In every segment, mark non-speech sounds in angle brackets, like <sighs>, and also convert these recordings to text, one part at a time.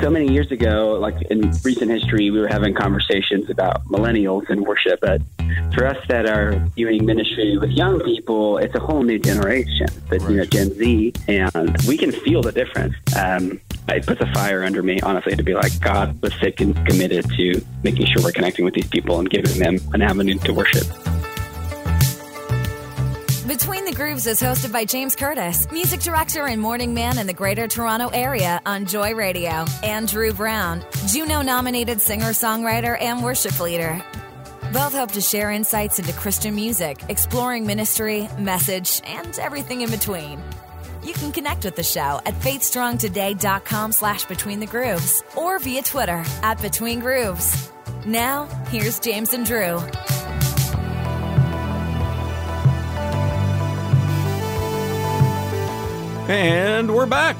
so many years ago, like in recent history, we were having conversations about millennials and worship. But for us that are doing ministry with young people, it's a whole new generation. But you know, Gen Z, and we can feel the difference. Um, it puts a fire under me, honestly, to be like, God was sick and committed to making sure we're connecting with these people and giving them an avenue to worship. Between the Grooves is hosted by James Curtis, music director and morning man in the Greater Toronto Area on Joy Radio, and Drew Brown, Juno nominated singer songwriter and worship leader. Both hope to share insights into Christian music, exploring ministry, message, and everything in between. You can connect with the show at faithstrongtoday.com slash between the grooves or via Twitter at between grooves. Now, here's James and Drew. And we're back.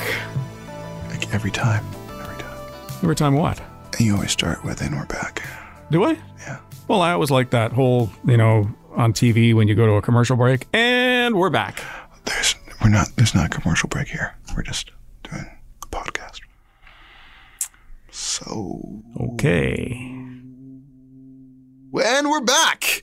Like every time. Every time. Every time what? And you always start with, and we're back. Do I? Yeah. Well, I always like that whole, you know, on TV when you go to a commercial break, and we're back. There's we're not there's not a commercial break here. We're just doing a podcast. So Okay. and we're back.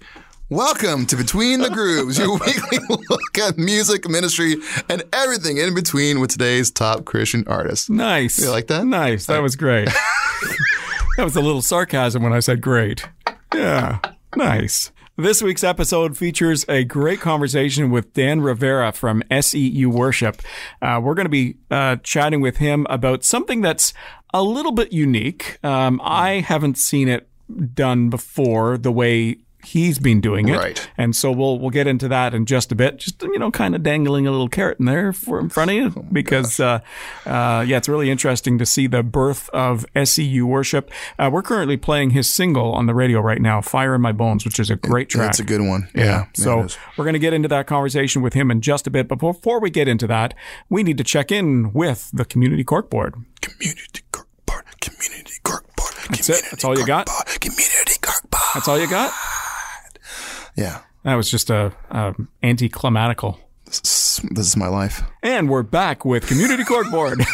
Welcome to Between the Grooves, your <laughs> weekly look at music, ministry, and everything in between with today's top Christian artists. Nice. You like that? Nice. That was great. <laughs> that was a little sarcasm when I said great. Yeah. Nice. This week's episode features a great conversation with Dan Rivera from SEU Worship. Uh, we're going to be uh, chatting with him about something that's a little bit unique. Um, I haven't seen it done before the way he's been doing it. Right. And so we'll we'll get into that in just a bit. Just you know, kind of dangling a little carrot in there for in front of you because uh, uh, yeah, it's really interesting to see the birth of SEU worship. Uh, we're currently playing his single on the radio right now, "Fire in My Bones," which is a great track. That's a good one. Yeah. Yeah. So we're going to get into that conversation with him in just a bit. But before we get into that, we need to check in with the Community Cork Board. Community Cork Board. Community Cork Board. That's it? That's all you got? Community Cork Board. That's all you got? Yeah. That was just a, a anticlimatical. This is, this is my life. And we're back with Community Cork Board. <laughs>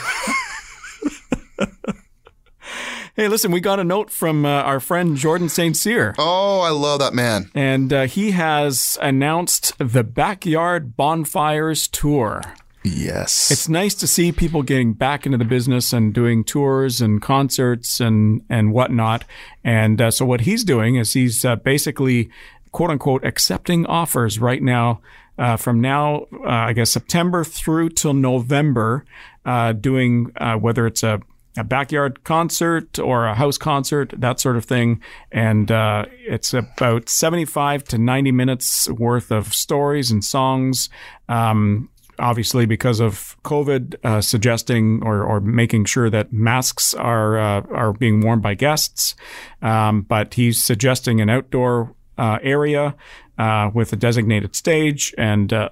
hey, listen, we got a note from uh, our friend Jordan St. Cyr. Oh, I love that man. And uh, he has announced the Backyard Bonfires Tour. Yes. It's nice to see people getting back into the business and doing tours and concerts and and whatnot. And uh, so what he's doing is he's uh, basically quote unquote accepting offers right now. Uh, from now, uh, I guess September through till November, uh, doing uh, whether it's a, a backyard concert or a house concert, that sort of thing. And uh, it's about 75 to 90 minutes worth of stories and songs. Um, obviously because of COVID, uh, suggesting or, or making sure that masks are are being worn by guests. Um, but he's suggesting an outdoor uh, area uh, with a designated stage and. Uh,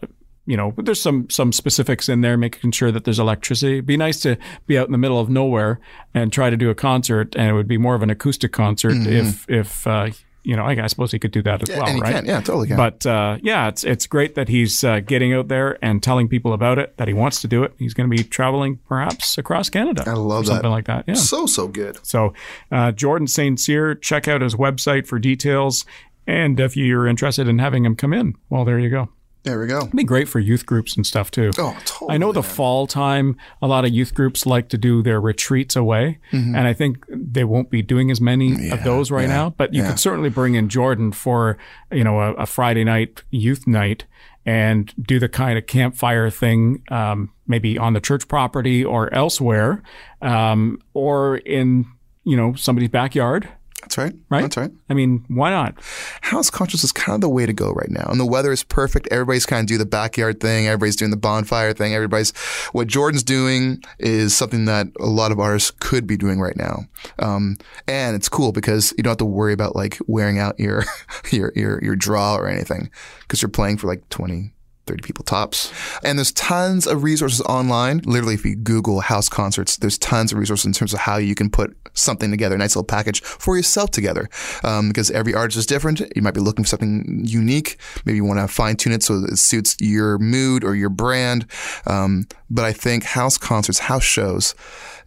you know, there's some some specifics in there, making sure that there's electricity. It'd be nice to be out in the middle of nowhere and try to do a concert, and it would be more of an acoustic concert if if uh, you know. I, suppose he could do that as well, and you right? can. Yeah, totally can. But uh, yeah, it's it's great that he's uh, getting out there and telling people about it. That he wants to do it. He's going to be traveling perhaps across Canada. I love that. something like that. Yeah. so, so good. So uh, Jordan Saint Cyr, check out his website for details. And if you're interested in having him come in, well, there you go. There we go. It'd be great for youth groups and stuff too. Oh, totally. I know the man. fall time, a lot of youth groups like to do their retreats away, and I think they won't be doing as many of those right Mm-hmm. yeah, now. But you yeah. could certainly bring in Jordan for you know a, a Friday night youth night and do the kind of campfire thing, um, maybe on the church property or elsewhere, um, or in you know somebody's backyard. That's right. Right? That's right. I mean, why not? House concerts is kind of the way to go right now. And the weather is perfect. Everybody's kind of do the backyard thing. Everybody's doing the bonfire thing. Everybody's, what Jordan's doing is something that a lot of artists could be doing right now. Um, and it's cool because you don't have to worry about like wearing out your, <laughs> your, your, your draw or anything because you're playing for like 20, 30 people tops. And there's tons of resources online. Literally, if you Google house concerts, there's tons of resources in terms of how you can put something together, a nice little package for yourself together. Um, because every artist is different. You might be looking for something unique. Maybe you want to fine tune it so it suits your mood or your brand. Um, But I think house concerts, house shows,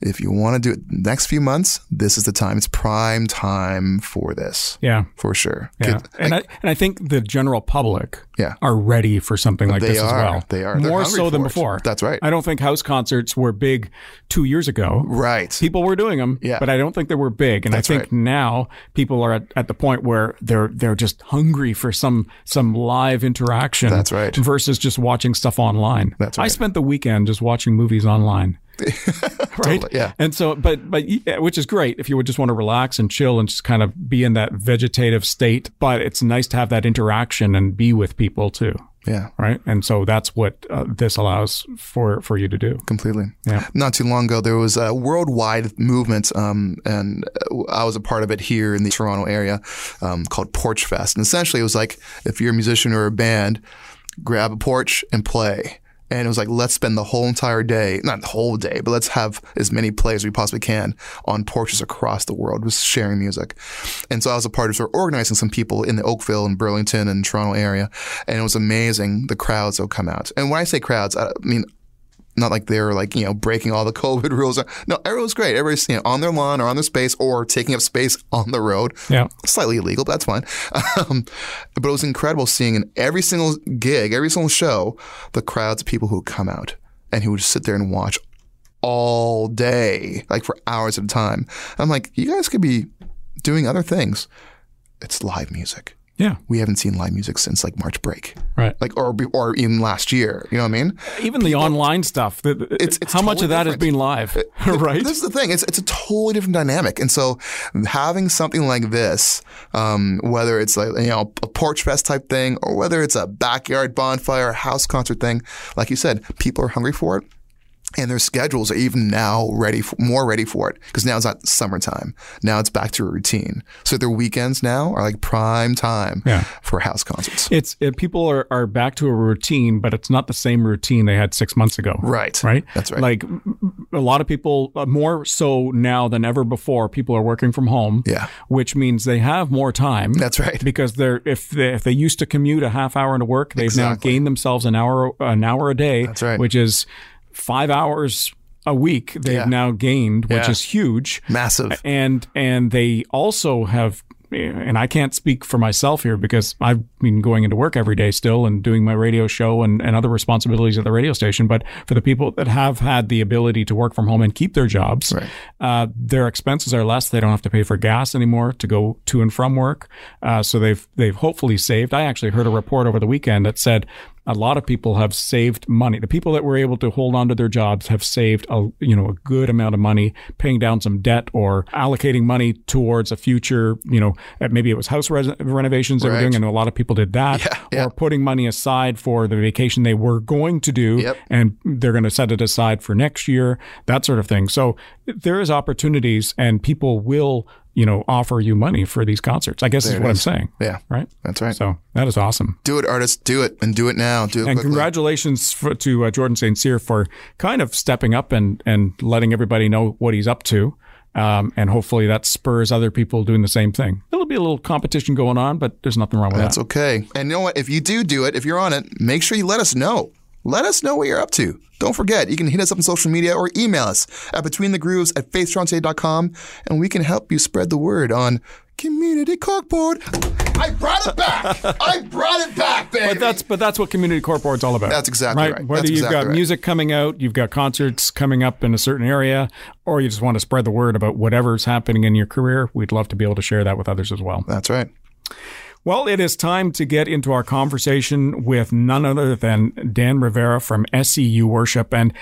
if you want to do it next few months, this is the time. It's prime time for this. Yeah. For sure. Yeah. Kid- and, I, and I think the general public Yeah. are ready for something like this as well. They are. More so than it. before. That's right. I don't think house concerts were big two years ago. right. People were doing them, Yeah. but I don't think they were big. And That's I think right. now people are at, at the point where they're they're just hungry for some some live interaction. That's right. Versus just watching stuff online. That's right. I spent the weekend just watching movies online. <laughs> right? Totally, yeah. And so, but but yeah, which is great if you would just want to relax and chill and just kind of be in that vegetative state. But it's nice to have that interaction and be with people too. yeah. Right. And so that's what uh, this allows for for you to do. Completely. Yeah. Not too long ago, there was a worldwide movement, um, and uh, I was a part of it here in the Toronto area um, called Porch Fest. And essentially, it was like if you're a musician or a band, grab a porch and play. And it was like, let's spend the whole entire day, not the whole day, but let's have as many plays as we possibly can on porches across the world, just sharing music. And so I was a part of sort of organizing some people in the Oakville and Burlington and Toronto area. And it was amazing the crowds that would come out. And when I say crowds, I mean, not like they're like you know breaking all the <laughs> COVID rules. No, everyone's great. Everybody's you know, on their lawn or on their space or taking up space <laughs> on the road. Yeah. slightly illegal, but that's fine. Um, but it was incredible seeing in every single gig, every single show, the crowds of people who would come out and who would just sit there and watch all day, like for hours at a time. I'm like, you guys could be doing other things. It's live music. Yeah. We haven't seen live music since like March break, Right. like or or even last year. You know what I mean? Even the online stuff. The, It's- it's how much of that different. been live? <laughs> right. This is the thing. It's it's a totally different dynamic, and so having something like this, um, whether it's like you know a porch fest type thing, or whether it's a backyard bonfire, house concert thing, like you said, people are hungry for it. And their schedules are even now ready, for, more ready for it because now it's not summertime. Now it's back to a routine. So their weekends now are like prime time Yeah. for house concerts. It's it, people are, are back to a routine, but it's not the same routine they had six months ago. Right. Right. That's right. Like a lot of people, uh, more so now than ever before, people are working from home. Yeah. Which means they have more time. That's right. Because they're if they if they used to commute a half hour into work, they've now gained themselves an hour an hour a day. That's right. Which is five hours a week. They've Yeah. now gained, which Yeah. is huge Massive. and and they also have and I can't speak for myself here because I've been going into work every day still and doing my radio show and, and other responsibilities at the radio station. But for the people that have had the ability to work from home and keep their jobs, Right. uh, their expenses are less. They don't have to pay for gas anymore to go to and from work. Uh, so they've they've hopefully saved. I actually heard a report over the weekend that said a lot of people have saved money. The people that were able to hold on to their jobs have saved a you know a good amount of money, paying down some debt or allocating money towards a future. You know, maybe it was house res- renovations they were doing. I know a lot of people did that, Yeah, yeah. or putting money aside for the vacation they were going to do, Yep. and they're going to set it aside for next year, that sort of thing. So there is opportunities, and people will, you know, offer you money for these concerts. I guess is There it what I'm saying. Yeah. Right. That's right. So that is awesome. do it, artists. Do it, and do it now. Do it And quickly. congratulations for, to uh, Jordan St. Cyr for kind of stepping up and, and letting everybody know what he's up to. Um, and hopefully that spurs other people doing the same thing. There'll be a little competition going on, but there's nothing wrong with That's that. That's okay. And you know what? If you do do it, if you're on it, make sure you let us know. Let us know what you're up to. Don't forget, you can hit us up on social media or email us at betweenthegrooves at faithstrongtoday.com and we can help you spread the word on Community Corkboard. I brought it back. <laughs> I brought it back, baby. But that's but that's what community cork board's all about. That's exactly right. Whether That's you've exactly got right. music coming out, you've got concerts coming up in a certain area, or you just want to spread the word about whatever's happening in your career, we'd love to be able to share that with others as well. That's right. Well, it is time to get into our conversation with none other than Dan Rivera from SEU Worship. And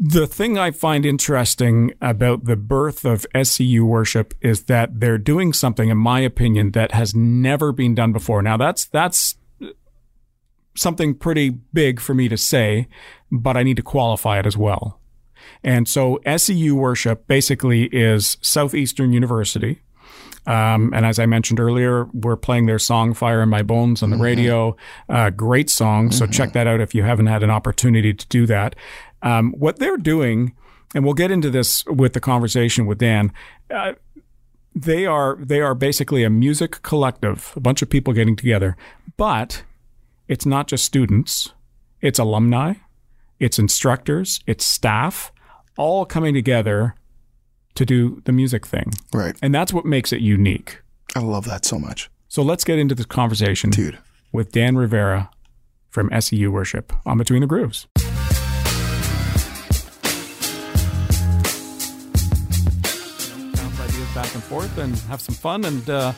the thing I find interesting about the birth of SEU Worship is that they're doing something, in my opinion, that has never been done before. Now, that's that's something pretty big for me to say, but I need to qualify it as well. And so SEU Worship basically is Southeastern University. Um, and as I mentioned earlier, we're playing their song Fire in My Bones on the radio. Uh, great song. So check that out if you haven't had an opportunity to do that. Um, what they're doing, and we'll get into this with the conversation with Dan. Uh, they are they are basically a music collective, a bunch of people getting together, but it's not just students; it's alumni, its instructors, its staff, all coming together to do the music thing. Right. And that's what makes it unique. I love that so much. So let's get into this conversation Dude. with Dan Rivera from SEU Worship on Between the Grooves. Bounce ideas back and forth and have some fun. And uh,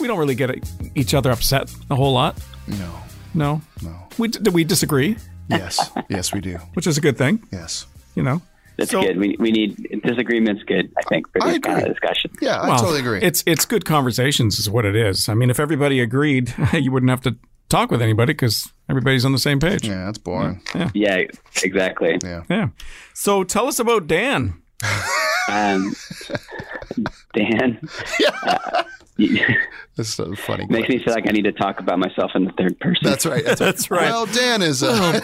we don't really get each other upset a whole lot. No. No. No. We, do we disagree, Yes. yes, we do. which is a good thing, Yes. you know. That's So- good. We, we need disagreements. Good, I think, for I this kind of agree. discussion. Yeah, I Well, totally agree. It's it's good conversations, is what it is. I mean, if everybody agreed, <laughs> you wouldn't have to talk with anybody because everybody's on the same page. yeah, that's boring. Yeah, exactly. Yeah. Yeah. So tell us about Dan. Um, Dan, <laughs> uh, you- <laughs> That's so funny. makes me feel like I need to talk about myself in the third person. That's right. That's, <laughs> That's right. Well, Dan is. Uh,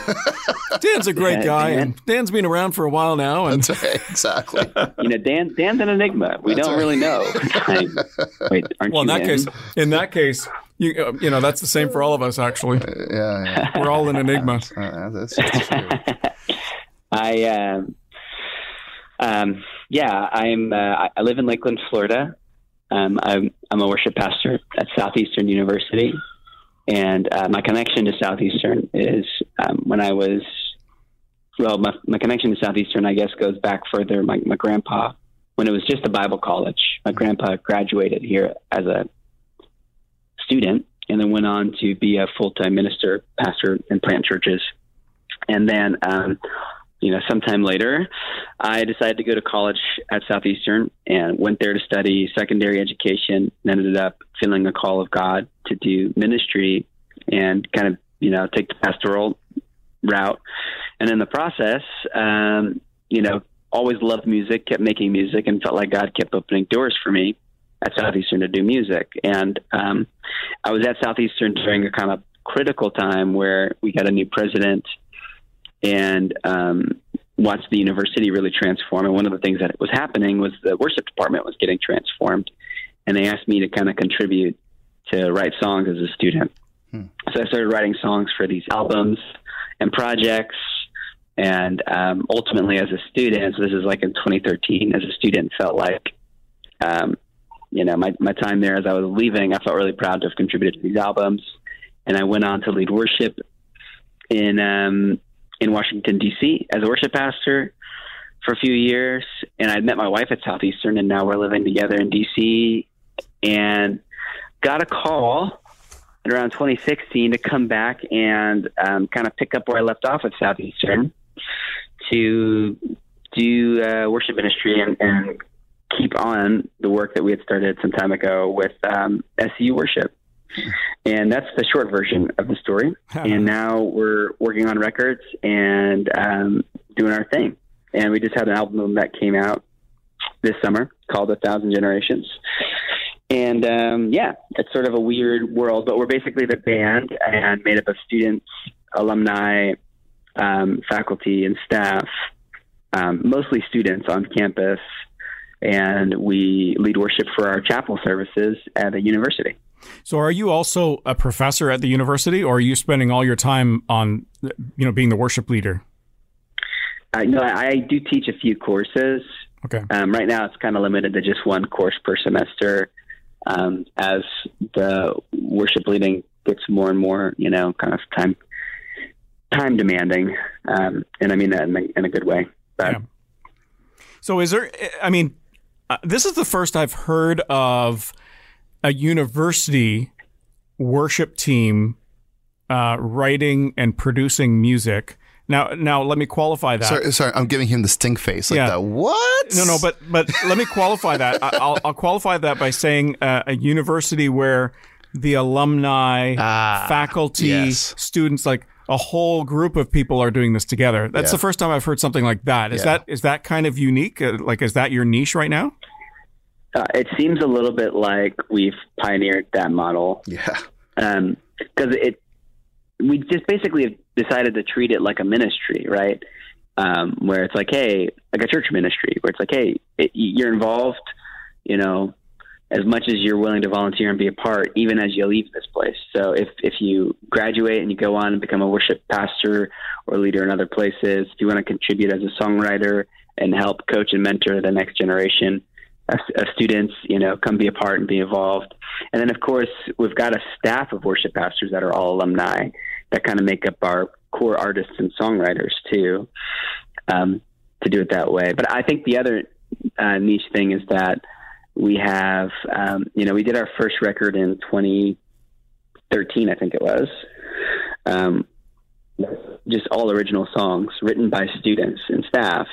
Dan's a great Yeah, guy, Dan. and Dan's been around for a while now. And that's right. Exactly. <laughs> you know, Dan. Dan's an enigma. We That's don't right. really know. Like, wait, aren't well, in that in? case, in that case, you uh, you know that's the same for all of us. Actually, Yeah. yeah. we're all an enigma. Uh, that's, that's true. I um, um, yeah, I'm. Uh, I- I live in Lakeland, Florida. Um, I'm, I'm a worship pastor at Southeastern University, and uh, my connection to Southeastern is um, when I was. Well, my, my connection to Southeastern, I guess, goes back further. My, my grandpa, when it was just a Bible college, my grandpa graduated here as a student, and then went on to be a full time minister, pastor, and plant churches. And then um, you know, sometime later, I decided to go to college at Southeastern and went there to study secondary education and ended up feeling a call of God to do ministry and kind of, you know, take the pastoral route. And in the process, um, you know, always loved music, kept making music, and felt like God kept opening doors for me at Southeastern to do music. And um, I was at Southeastern during a kind of critical time where we got a new president and um, watched the university really transform. And one of the things that was happening was the worship department was getting transformed, and they asked me to kind of contribute to write songs as a student. So I started writing songs for these albums and projects. And um, ultimately, as a student, so this is like in 2013, as a student, felt like, um, you know, my, my time there as I was leaving, I felt really proud to have contributed to these albums. And I went on to lead worship in um, in Washington D.C. as a worship pastor for a few years, and I met my wife at Southeastern, and now we're living together in D.C. And got a call around 2016 to come back and um, kind of pick up where I left off at Southeastern to do uh, worship ministry and, and keep on the work that we had started some time ago with um, SEU worship. And that's the short version of the story. <laughs> and now we're working on records and um, doing our thing. And we just had an album that came out this summer called A Thousand Generations. And um, yeah, it's sort of a weird world, but we're basically the band and made up of students, alumni, um, faculty, and staff, um, mostly students on campus. And we lead worship for our chapel services at the university. So, are you also a professor at the university, or are you spending all your time on, you know, being the worship leader? Uh, no, I, I do teach a few courses. Okay. Um, right now, it's kind of limited to just one course per semester. Um, as the worship leading gets more and more, you know, kind of time time demanding, um, and I mean that in a, in a good way. But Yeah. So, is there? I mean, uh, this is the first I've heard of a university worship team uh, writing and producing music. Now, now let me qualify that. Sorry, sorry, I'm giving him the stink face. Like Yeah. that. What? No, no, but but let me qualify that. I- I'll, I'll qualify that by saying uh, a university where the alumni, Ah, faculty, yes. students, like a whole group of people are doing this together. That's Yeah. the first time I've heard something like that. Is Yeah. that is that kind of unique? Uh, like, is that your niche right now? Uh, it seems a little bit like we've pioneered that model Yeah. because it we just basically have decided to treat it like a ministry, right? Um, where it's like, hey, like a church ministry, where it's like, hey, it, you're involved, you know, as much as you're willing to volunteer and be a part, even as you leave this place. So if, if you graduate and you go on and become a worship pastor or leader in other places, if you want to contribute as a songwriter and help coach and mentor the next generation of, students, you know, come be a part and be involved. And then, of course, we've got a staff of worship pastors that are all alumni that kind of make up our core artists and songwriters too, um, to do it that way. But I think the other uh, niche thing is that we have, um, you know, we did our first record in 2013, I think it was. Um, just all original songs written by students and staff,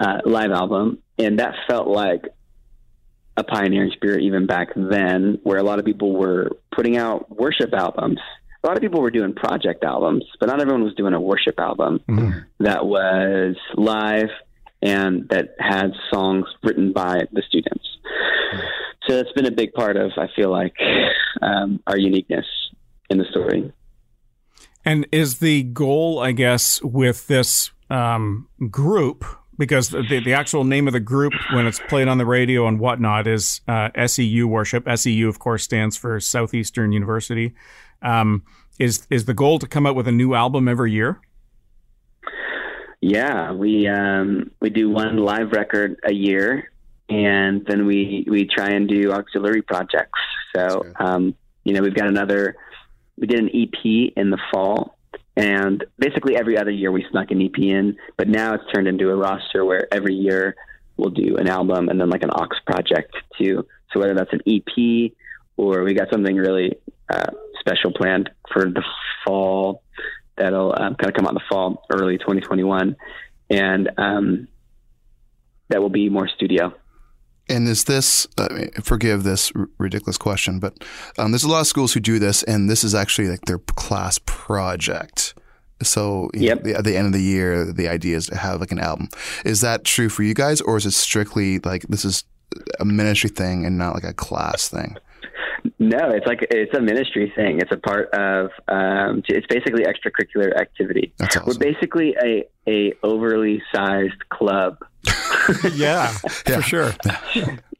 uh, live album. And that felt like a pioneering spirit even back then, where a lot of people were putting out worship albums. A lot of people were doing project albums, but not everyone was doing a worship album mm-hmm. that was live and that had songs written by the students. So that's been a big part of, I feel like, um, our uniqueness in the story. And is the goal, I guess, with this um, group, because the, the actual name of the group when it's played on the radio and whatnot is uh, SEU Worship. SEU, of course, stands for Southeastern University. Um, is is the goal to come out with a new album every year? Yeah, we um, we do one live record a year, and then we we try and do auxiliary projects. So um, you know, we've got another. We did an EP in the fall, and basically every other year we snuck an EP in. But now it's turned into a roster where every year we'll do an album and then like an aux project too. So whether that's an EP or we got something really uh, special planned for the fall that'll um, kind of come out in the fall, early 2021, and um, that will be more studio. And is this, uh, forgive this r- ridiculous question, but um, there's a lot of schools who do this, and this is actually like their class project. So yep. know, the, at the end of the year, the idea is to have like an album. Is that true for you guys, or is it strictly like this is a ministry thing and not like a class thing? No, it's like it's a ministry thing. It's a part of. Um, it's basically extracurricular activity. Awesome. We're basically a a overly sized club. <laughs> yeah, for sure.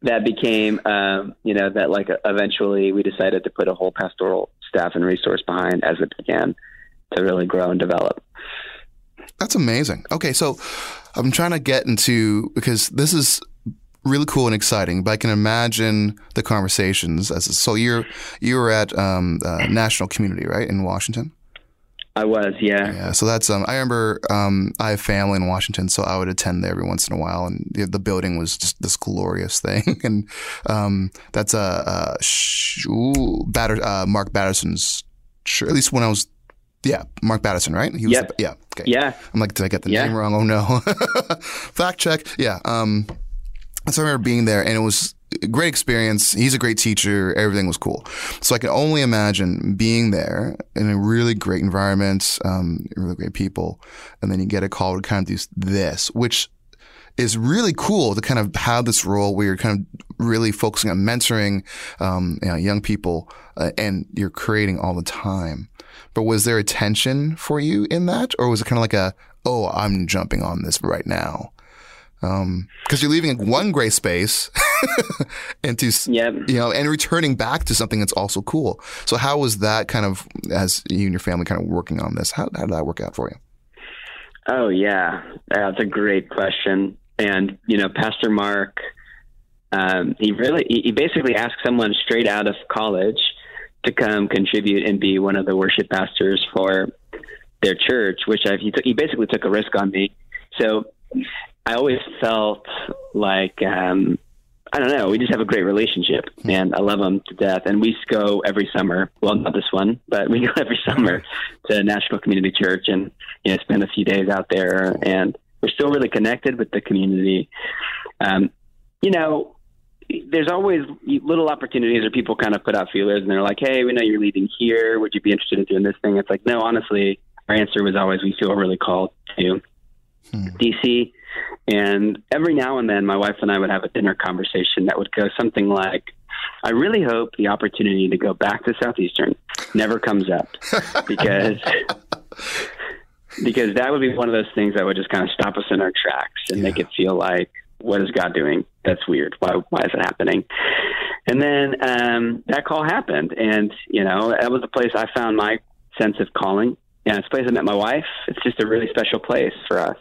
that became, um, you know, that like eventually we decided to put a whole pastoral staff and resource behind as it began to really grow and develop. That's amazing. Okay, so I'm trying to get into because this is really cool and exciting. But I can imagine the conversations. As so, you're you were at um, uh, National Community, right, in Washington. I was, yeah. Yeah. So that's um, I remember um, I have family in Washington, so I would attend there every once in a while, and the, the building was just this glorious <laughs> thing. and um, that's a uh, uh, sh- ooh, Batter, uh, Mark Batterson's. Sure, at least when I was yeah, Mark Batterson, right? He was yep. the, yeah. Okay. Yeah. I'm like, did I get the yeah. name wrong? Oh no. <laughs> Fact check. Yeah. Um, so I remember being there, and it was great experience. He's a great teacher. Everything was cool. So I can only imagine being there in a really great environment, um, really great people, and then you get a call to kind of do this, which is really cool to kind of have this role where you're kind of really focusing on mentoring um, you know, young people, uh, and you're creating all the time. But was there a tension for you in that, or was it kind of like a, oh, I'm jumping on this right now? because um, you're leaving one gray space <laughs> <laughs> into yep. you know and returning back to something that's also cool. So how was that kind of as you and your family kind of working on this? How, how did that work out for you? Oh yeah, that's a great question. And you know, Pastor Mark, um, he really he basically asked someone straight out of college to come contribute and be one of the worship pastors for their church, which I, he, took, he basically took a risk on me. So I always felt like um, I don't know. We just have a great relationship, hmm. and I love him to death. And we go every summer. Well, not this one, but we <laughs> go every summer to National Community Church, and you know, spend a few days out there. And we're still really connected with the community. Um, you know, there's always little opportunities where people kind of put out feelers, and they're like, "Hey, we know you're leading here. Would you be interested in doing this thing?" It's like, no, honestly, our answer was always, "We feel really called to hmm. DC." And every now and then, my wife and I would have a dinner conversation that would go something like, I really hope the opportunity to go back to Southeastern never comes up <laughs> because because that would be one of those things that would just kind of stop us in our tracks and yeah. make it feel like what is God doing that's weird. Why why is it happening? And then um, that call happened, and you know that was the place I found my sense of calling. Yeah, it's a place I met my wife. It's just a really special place for us,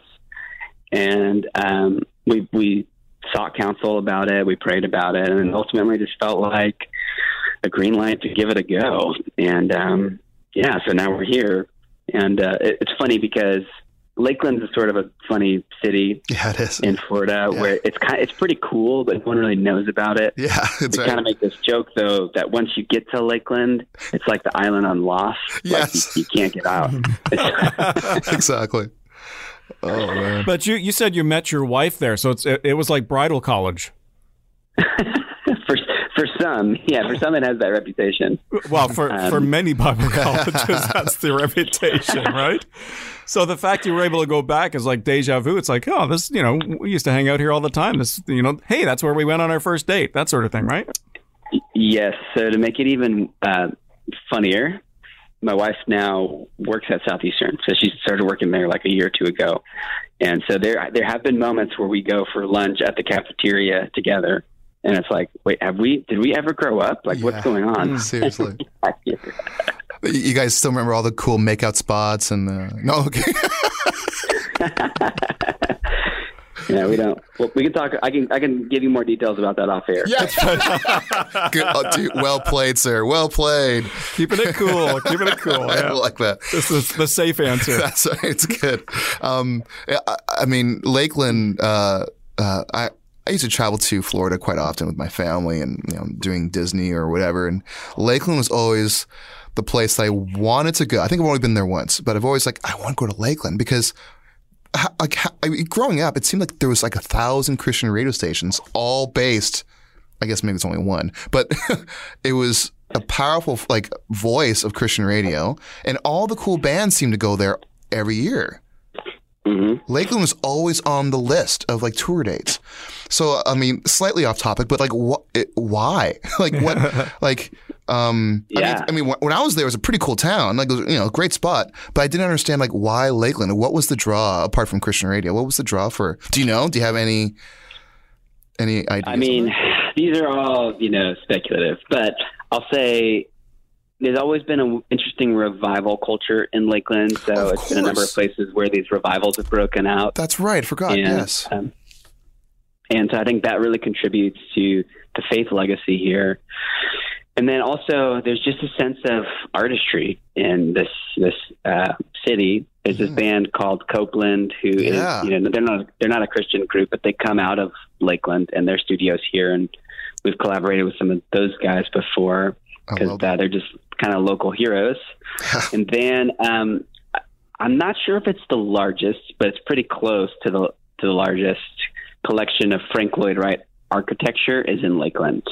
and um, we we sought counsel about it. We prayed about it, and ultimately just felt like a green light to give it a go. And um, yeah, so now we're here, and uh, it, it's funny because Lakeland is sort of a funny city. Yeah, it is in Florida, yeah. where it's kind of, it's pretty cool, but no one really knows about it. Yeah, <laughs> it's we right. kind of make this joke though that once you get to Lakeland, it's like the island on Lost. Yes, like you, you can't get out. <laughs> <laughs> exactly. Oh man! But you you said you met your wife there, so it's it, it was like bridal college. <laughs> for for some, yeah, for some it has that reputation. Well, for um, for many Bible colleges, <laughs> that's the reputation, right? So the fact you were able to go back is like deja vu. It's like, oh, this, you know, we used to hang out here all the time. This, you know, hey, that's where we went on our first date, that sort of thing, right? Yes. So to make it even uh, funnier, my wife now works at Southeastern, so she started working there like a year or two ago, and so there there have been moments where we go for lunch at the cafeteria together, and it's like, wait, have we? Did we ever grow up? Like, yeah. what's going on? Mm, seriously. <laughs> You guys still remember all the cool makeout spots and the no? Okay. <laughs> yeah, we don't. Well, we can talk. I can. I can give you more details about that off air. Yeah. <laughs> Good. Oh, dude, well played, sir. Well played. Keeping it cool. Keeping it cool. <laughs> Yeah. I like that. This is the safe answer. <laughs> That's right. It's good. Um, I, I mean, Lakeland. Uh, uh, I I used to travel to Florida quite often with my family and you know doing Disney or whatever. And Lakeland was always the place that I wanted to go. I think I've only been there once, but I've always like I want to go to Lakeland because like I mean, growing up, it seemed like there was like a thousand Christian radio stations, all based. I guess maybe it's only one, but <laughs> it was a powerful like voice of Christian radio, and all the cool bands seemed to go there every year. Mm-hmm. Lakeland was always on the list of like tour dates. So I mean, slightly off topic, but like, what? Why? <laughs> like what? <laughs> like, um, yeah. I mean, I mean, when I was there, it was a pretty cool town. Like, you know, great spot. But I didn't understand like why Lakeland. What was the draw apart from Christian radio? What was the draw for? Do you know? Do you have any any ideas? I mean, these are all you know speculative, but I'll say there's always been an interesting revival culture in Lakeland. So of it's course. been a number of places where these revivals have broken out. That's right. I Forgot. And, yes. Um, and so I think that really contributes to the faith legacy here. And then also, there's just a sense of artistry in this this uh, city. There's this mm. band called Copeland, who yeah. is you know they're not they're not a Christian group, but they come out of Lakeland and their studios here, and we've collaborated with some of those guys before because uh, they're just kind of local heroes. <laughs> and then um, I'm not sure if it's the largest, but it's pretty close to the to the largest collection of Frank Lloyd Wright architecture is in Lakeland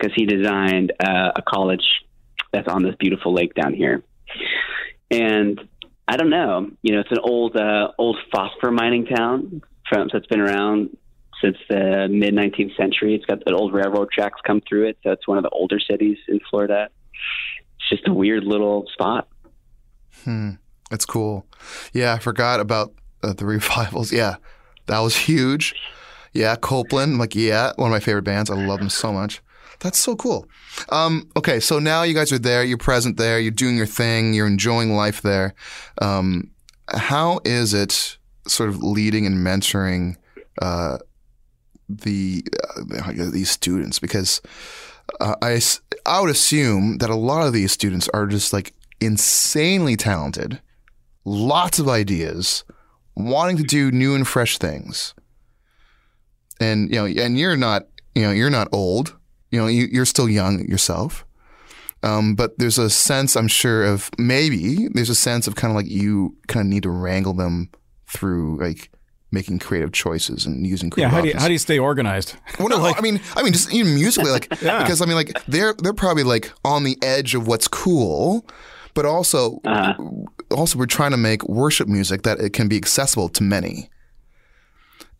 because he designed uh, a college that's on this beautiful lake down here. And I don't know, you know, it's an old uh, old phosphor mining town from it's been around since the mid 19th century. It's got the old railroad tracks come through it, so it's one of the older cities in Florida. It's just a weird little spot. Hmm, that's cool. Yeah, I forgot about uh, the <laughs> revivals. Yeah, that was huge. Yeah, Copeland. I'm like, yeah, one of my favorite bands. I love them so much. That's so cool. Um, okay, so now you guys are there. You're present there. You're doing your thing. You're enjoying life there. Um, how is it sort of leading and mentoring uh, the uh, these students? Because uh, I I would assume that a lot of these students are just like insanely talented, lots of ideas, wanting to do new and fresh things and you know, and you're not, you know, you're not old. You know, you, are still young yourself. Um, but there's a sense, I'm sure, of maybe there's a sense of kind of like you kind of need to wrangle them through like making creative choices and using creative yeah how do you how do you stay organized <laughs> well no like, i mean i mean just even musically like <laughs> yeah. because i mean like they're they're probably like on the edge of what's cool but also uh-huh. also we're trying to make worship music that it can be accessible to many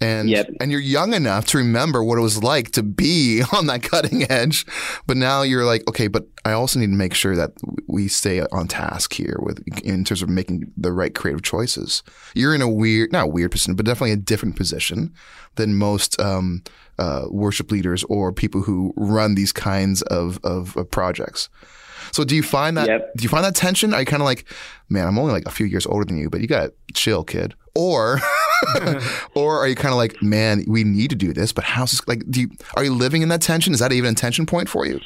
and Yep. and you're young enough to remember what it was like to be <laughs> on that cutting edge but now you're like okay but i also need to make sure that we stay on task here with in terms of making the right creative choices you're in a weird not weird position but definitely a different position than most um, uh, worship leaders or people who run these kinds of, of, of projects so do you find that Yep. do you find that tension? Are you kind of like, man, I'm only like a few years older than you, but you got to chill, kid. Or, <laughs> or are you kind of like, man, we need to do this, but how's this, like, do you are you living in that tension? Is that even a tension point for you?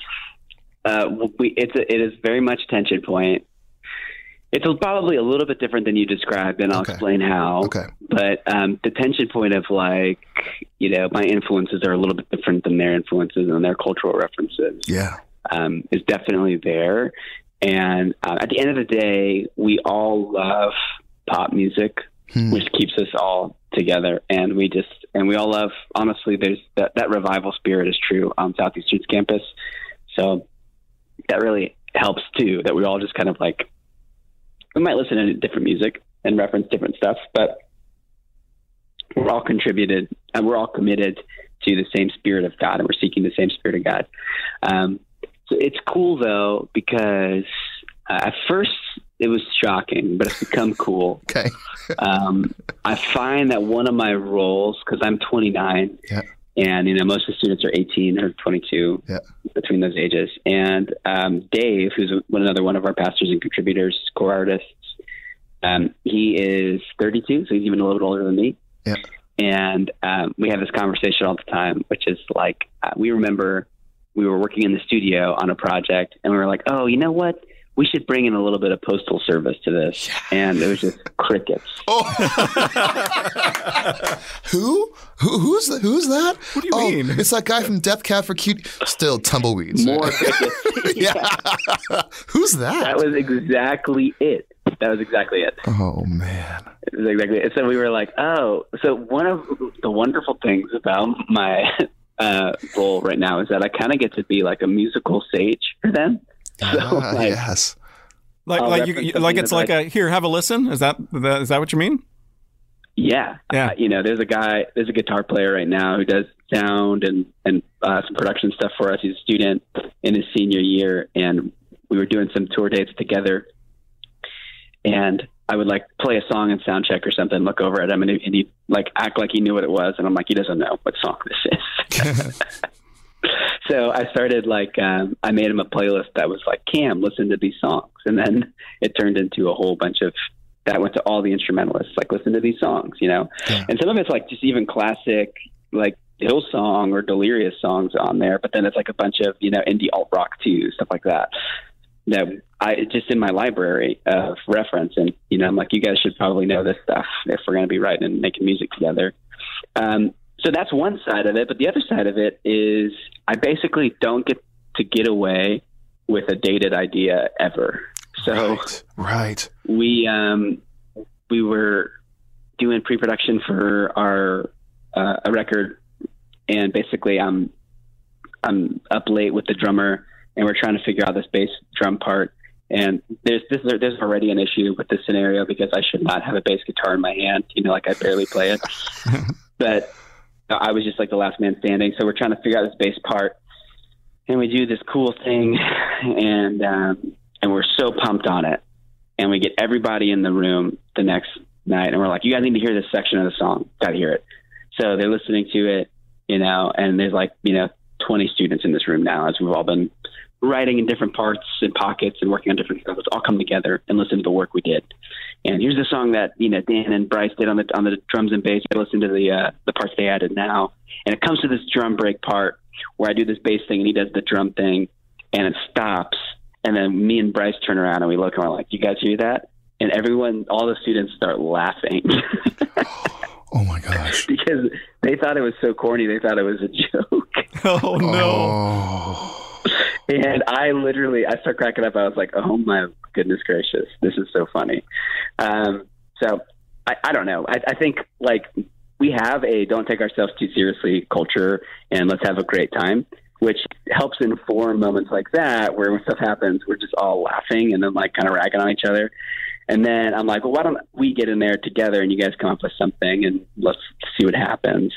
Uh, we, it's a, it is very much tension point. It's probably a little bit different than you described, and I'll Okay. explain how. Okay. But um, the tension point of like, you know, my influences are a little bit different than their influences and their cultural references Yeah. um, is definitely there. And uh, at the end of the day, we all love pop music, Hmm. which keeps us all together. And we just, and we all love, honestly, there's that, that revival spirit is true on Southeastern's campus. So that really helps too, that we all just kind of like, we might listen to different music and reference different stuff, but we're all contributed and we're all committed to the same spirit of God and we're seeking the same spirit of God. Um, so it's cool though, because uh, at first it was shocking, but it's become <laughs> cool. Okay. Um, I find that one of my roles, because I'm 29, Yeah. and you know most of the students are 18 or 22 Yeah. between those ages, and um, Dave, who's one another one of our pastors and contributors, core artists, um, he is 32, so he's even a little bit older than me. Yeah. And um, we have this conversation all the time, which is like uh, we remember we were working in the studio on a project, and we were like, oh, you know what? We should bring in a little bit of postal service to this, and it was just crickets. <laughs> Oh. <laughs> Who? Who? Who's the, Who's that? What do you oh, mean? It's that guy from Death Cab for Cutie. Still tumbleweeds. More <laughs> crickets. yeah. Who's that? That was exactly it. That was exactly it. oh man. It was exactly it. So we were like, oh, so one of the wonderful things about my uh, role right now is that I kind of get to be like a musical sage for them. So Ah, <laughs> like, yes. Like, I'll like, you, you- like it's like I- a here, have a listen. Is that that, is that what you mean? yeah, Yeah. Uh, you know, there's a guy, there's a guitar player right now who does sound and and uh, some production stuff for us. He's a student in his senior year, and we were doing some tour dates together. And I would like play a song and sound check or something, look over at him, and, he, and he'd like act like he knew what it was, and I'm like, he doesn't know what song this is. <laughs> so I started like um, I made him a playlist that was like Cam, listen to these songs, and then it turned into a whole bunch of that went to all the instrumentalists, like listen to these songs, you know, Yeah. and some of it's like just even classic like Hillsong or Delirious songs on there, but then it's like a bunch of you know indie alt rock too, stuff like that. That I just in my library of reference, and you know I'm like you guys should probably know this stuff if we're going to be writing and making music together. Um, so that's one side of it, but the other side of it is I basically don't get to get away with a dated idea ever. So Right. Right. we um, we were doing pre-production for our uh, a record, and basically I'm I'm up late with the drummer, and we're trying to figure out this bass drum part. And there's this, there's already an issue with this scenario because I should not have a bass guitar in my hand. You know, like I barely play it, <laughs> but I was just like the last man standing. So we're trying to figure out this bass part, and we do this cool thing, and um, and we're so pumped on it and we get everybody in the room the next night and we're like you guys need to hear this section of the song gotta hear it so they're listening to it you know and there's like you know 20 students in this room now as we've all been writing in different parts and pockets and working on different stuff let's all come together and listen to the work we did and here's the song that you know dan and bryce did on the on the drums and bass i listen to the uh the parts they added now and it comes to this drum break part where i do this bass thing and he does the drum thing and it stops and then me and Bryce turn around and we look and we're like, "You guys hear that?" And everyone, all the students start laughing <laughs> Oh my gosh. <laughs> because they thought it was so corny. They thought it was a joke. <laughs> Oh no! Oh. And I literally, I start cracking up. I was like, "Oh my goodness gracious, this is so funny." Um, so I, I don't know. I, I think like we have a don't take ourselves too seriously culture, and let's have a great time. which helps inform moments like that where when stuff happens, we're just all laughing and then like kind of ragging on each other. And then I'm like, well, why don't we get in there together and you guys come up with something and let's see what happens.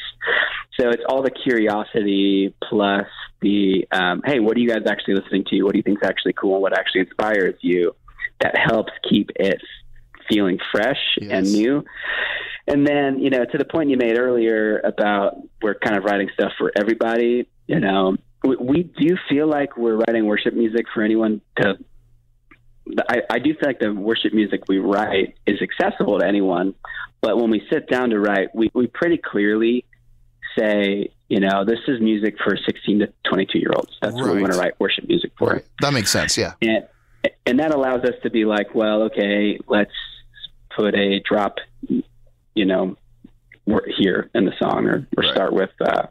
So it's all the curiosity plus the, um, hey, what are you guys actually listening to? What do you think is actually cool what actually inspires you? That helps keep it feeling fresh Yes. and new. And then, you know, to the point you made earlier about we're kind of writing stuff for everybody, you know, we, we do feel like we're writing worship music for anyone to. I, I do feel like the worship music we write is accessible to anyone, but when we sit down to write, we, we pretty clearly say, you know, this is music for 16 to 22 year olds. That's what we want to write worship music for Right. That makes sense. Yeah. and and that allows us to be like, well, okay, let's put a drop, you know, here in the song, or, or Right. start with uh,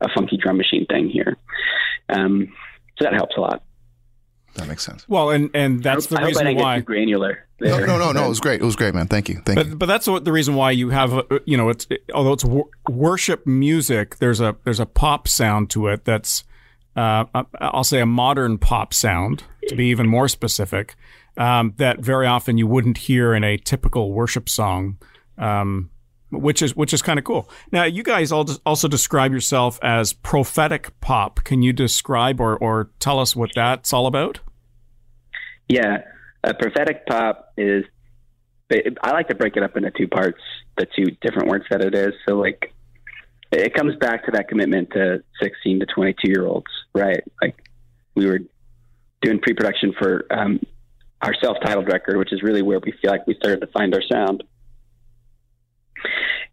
a funky drum machine thing here. Um, so that helps a lot. That makes sense. Well, and and that's the I hope I reason didn't why. get too granular. No, there. no, no, no. It was great. It was great, man. Thank you. Thank you. But but that's what the reason why you have a, you know it's although it's wor- worship music there's a there's a pop sound to it that's uh, I'll say a modern pop sound to be even more specific um, that very often you wouldn't hear in a typical worship song um, which is which is kind of cool. Now you guys all also describe yourself as prophetic pop. Can you describe or or tell us what that's all about? Yeah, a prophetic pop is. I like to break it up into two parts, the two different words that it is. So, like, it comes back to that commitment to 16 to 22 year olds, right? Like, we were doing pre production for um, our self titled record, which is really where we feel like we started to find our sound.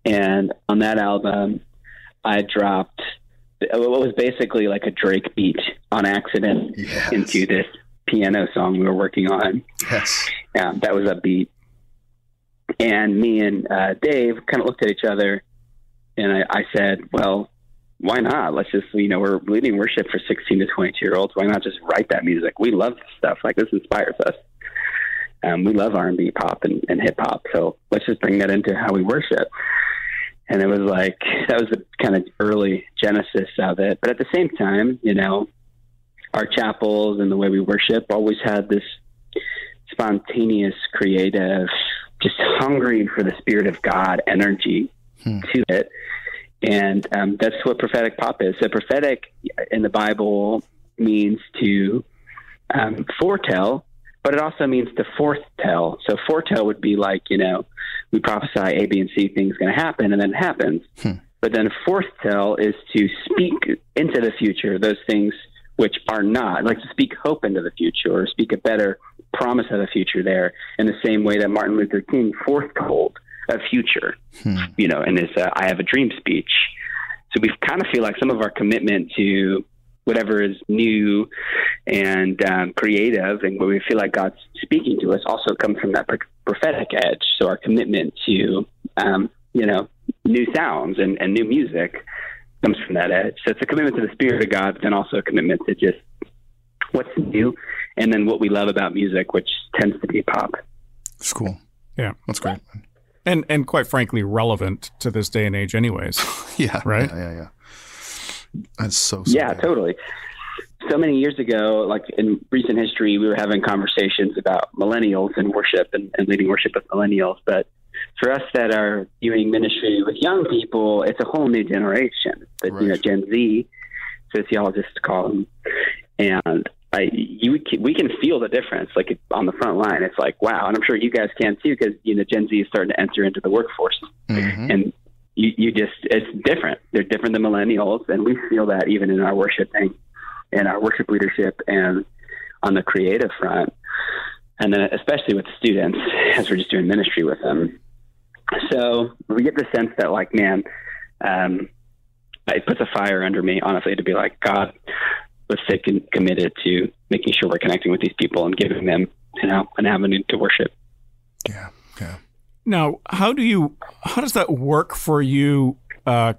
And on that album, I dropped what was basically like a Drake beat on accident Yes. into this piano song we were working on. Yes. Um, that was upbeat. And me and uh, Dave kind of looked at each other, and I, I said, "Well, why not? Let's just, you know, we're leading worship for 16 to 22 year olds. Why not just write that music? We love this stuff. Like this inspires us. Um, we love R&B, pop, and, and hip hop. So let's just bring that into how we worship." And it was like that was the kind of early genesis of it. But at the same time, you know, our chapels and the way we worship always had this spontaneous, creative, just hungry for the Spirit of God energy to it. And um, that's what prophetic pop is. So, prophetic in the Bible means to um, foretell, but it also means to foretell. So, foretell would be like, you know, we prophesy A, B, and C things going to happen, and then it happens. But then foretell is to speak into the future those things which are not, like to speak hope into the future or speak a better promise of the future there in the same way that Martin Luther King foretold a future, you know, in his uh, I Have a Dream speech. So we kind of feel like some of our commitment to whatever is new and um, creative and where we feel like God's speaking to us also comes from that pro- prophetic edge. So our commitment to, um, you know, new sounds and, and new music comes from that edge. So it's a commitment to the Spirit of God, but then also a commitment to just what's new and then what we love about music, which tends to be pop. It's cool. Yeah. That's great. And and quite frankly relevant to this day and age anyways. <laughs> Yeah. Right? Yeah. Yeah. yeah. That's so. so Yeah, good. totally. So many years ago, like in recent history, we were having conversations about millennials and worship and, and leading worship with millennials. But for us that are doing ministry with young people, it's a whole new generation. That you know, Gen Z, sociologists call them, and I, you can, we can feel the difference. Like on the front line, it's like wow, and I'm sure you guys can too, because you know Gen Z is starting to enter into the workforce Mhm. and you, you just it's different. They're different than millennials, and we feel that even in our worshiping, in our worship leadership, and on the creative front, and then especially with students as we're just doing ministry with them. So we get the sense that like, man, um, it puts a fire under me, honestly, to be like, God, let's stay con- committed to making sure we're connecting with these people and giving them, you know, an avenue to worship. Yeah. Yeah. Now, how do you how does that work for you? Uh,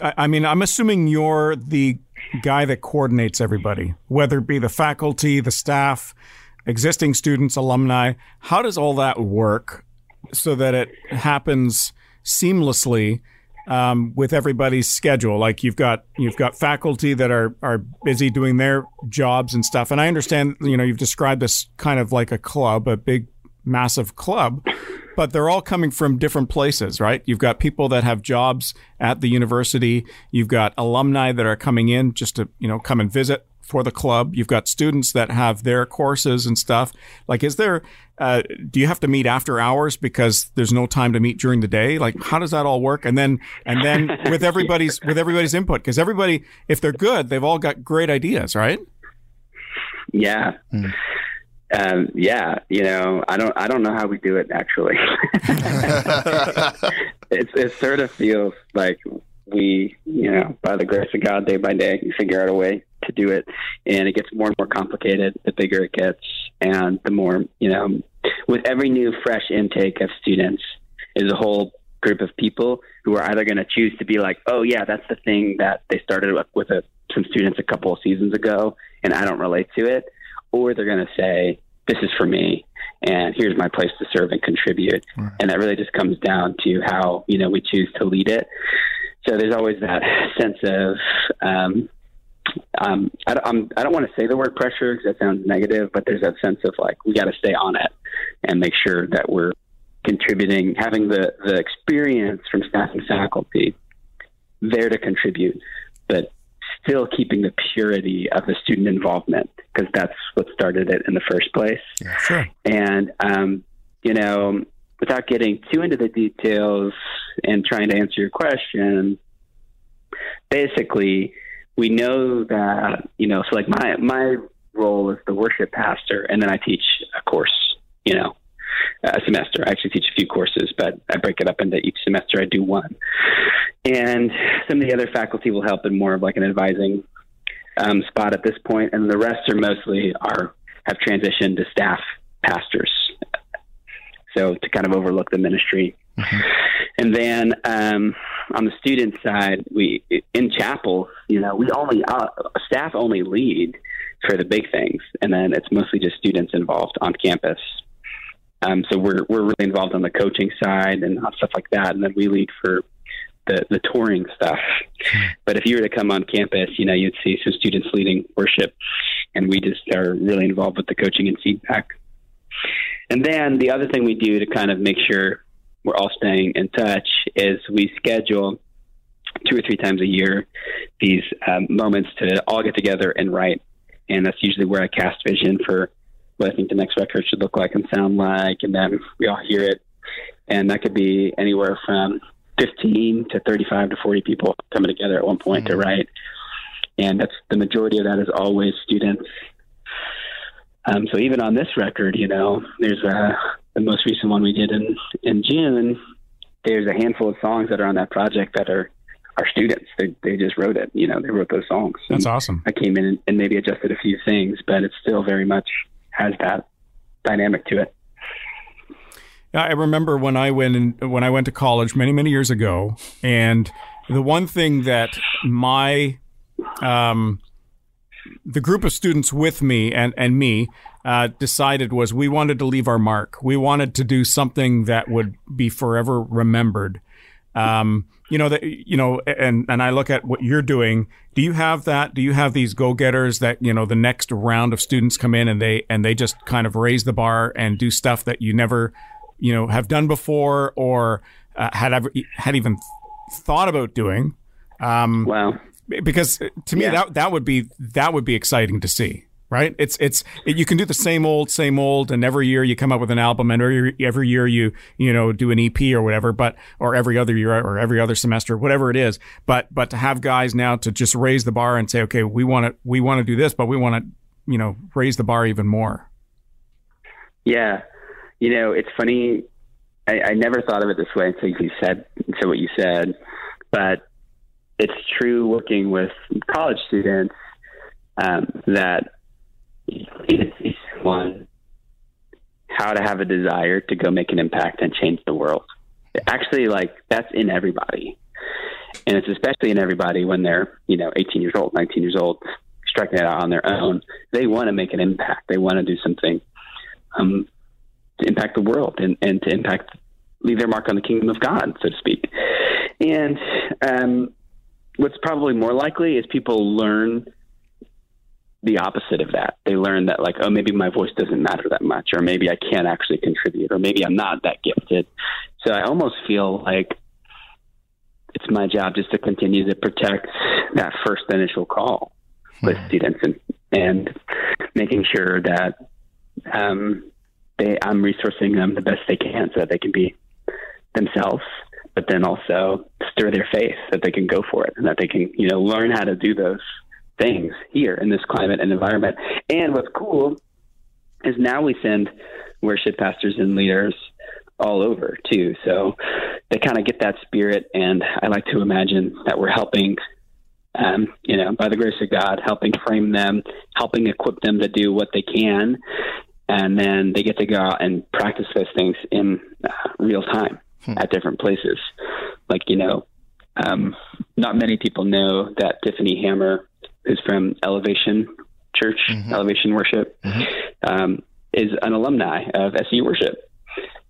I, I mean, I'm assuming you're the guy that coordinates everybody, whether it be the faculty, the staff, existing students, alumni. How does all that work so that it happens seamlessly? um, with everybody's schedule. Like you've got you've got faculty that are are busy doing their jobs and stuff. And I understand, you know, you've described this kind of like a club, a big massive club, but they're all coming from different places, right? You've got people that have jobs at the university. You've got alumni that are coming in just to, you know, come and visit for the club. You've got students that have their courses and stuff. Like, is there, uh, do you have to meet after hours because there's no time to meet during the day? Like, how does that all work? And then, and then <laughs> with everybody's, with everybody's input, because everybody, if they're good, they've all got great ideas, right? Yeah. Hmm. Um, yeah, you know, I don't, I don't know how we do it actually. <laughs> <laughs> it, it sort of feels like we, you know, by the grace of God, day by day, we figure out a way to do it, and it gets more and more complicated the bigger it gets, and the more, you know, with every new fresh intake of students, is a whole group of people who are either going to choose to be like, oh yeah, that's the thing that they started with a, some students a couple of seasons ago, and I don't relate to it, or they're going to say, this is for me and here's my place to serve and contribute. Right. And that really just comes down to how, you know, we choose to lead it. So there's always that sense of, um, um, I, I'm, I don't want to say the word pressure because that sounds negative, but there's that sense of like, we got to stay on it and make sure that we're contributing, having the, the experience from staff and faculty there to contribute, but still keeping the purity of the student involvement because that's what started it in the first place. Yeah, sure. And, um, you know, without getting too into the details and trying to answer your question, basically, we know that, you know, so like my, my role is the worship pastor, and then I teach a course, you know, a semester. I actually teach a few courses, but I break it up into each semester. I do one, and some of the other faculty will help in more of like an advising um, spot at this point, and the rest are mostly are have transitioned to staff pastors, so to kind of overlook the ministry. Mm-hmm. And then um, on the student side, we in chapel, you know, we only uh, staff only lead for the big things, and then it's mostly just students involved on campus. Um, so we're we're really involved on the coaching side and stuff like that, and then we lead for the the touring stuff. But if you were to come on campus, you know, you'd see some students leading worship, and we just are really involved with the coaching and feedback. And then the other thing we do to kind of make sure we're all staying in touch is we schedule two or three times a year these um, moments to all get together and write. And that's usually where I cast vision for what I think the next record should look like and sound like, and then we all hear it. And that could be anywhere from 15 to 35 to 40 people coming together at one point mm-hmm. to write. And that's the majority of that is always students. Um, so even on this record, you know, there's a, the most recent one we did in, in June. There's a handful of songs that are on that project that are our students. They, they just wrote it. You know, they wrote those songs. That's awesome. I came in and, and maybe adjusted a few things, but it still very much has that dynamic to it. I remember when I went in, when I went to college many many years ago, and the one thing that my um, the group of students with me and and me uh, decided was we wanted to leave our mark. We wanted to do something that would be forever remembered. Um, you know that you know, and and I look at what you're doing. Do you have that? Do you have these go getters that you know the next round of students come in and they and they just kind of raise the bar and do stuff that you never, you know, have done before or uh, had ever had even thought about doing? Um, wow. Because to me yeah. that that would be that would be exciting to see right? It's it's it, you can do the same old, same old, and every year you come up with an album, and every every year you you know do an EP or whatever, but or every other year or every other semester, whatever it is. But but to have guys now to just raise the bar and say, okay, we want to we want to do this, but we want to you know raise the bar even more. Yeah, you know it's funny. I, I never thought of it this way until you said until what you said, but it's true working with college students um, that someone how to have a desire to go make an impact and change the world. Actually, like that's in everybody, and it's especially in everybody when they're you know 18 years old, 19 years old, striking it out on their own. They want to make an impact. They want to do something um, to impact the world and, and to impact leave their mark on the kingdom of God, so to speak. And um, what's probably more likely is people learn the opposite of that. They learn that, like, oh, maybe my voice doesn't matter that much, or maybe I can't actually contribute, or maybe I'm not that gifted. So I almost feel like it's my job just to continue to protect that first initial call with mm-hmm. students and, and making sure that um, they I'm resourcing them the best they can so that they can be themselves, but then also stir their faith that they can go for it and that they can you know learn how to do those things here in this climate and environment. And what's cool is now we send worship pastors and leaders all over too. So they kind of get that spirit, and I like to imagine that we're helping, um, you know, by the grace of God, helping frame them, helping equip them to do what they can, and then they get to go out and practice those things in uh, real time hmm. at different places. Like you know, um, not many people know that Tiffany Hammer, who's from Elevation Church, mm-hmm. Elevation Worship, mm-hmm. um, is an alumni of SU Worship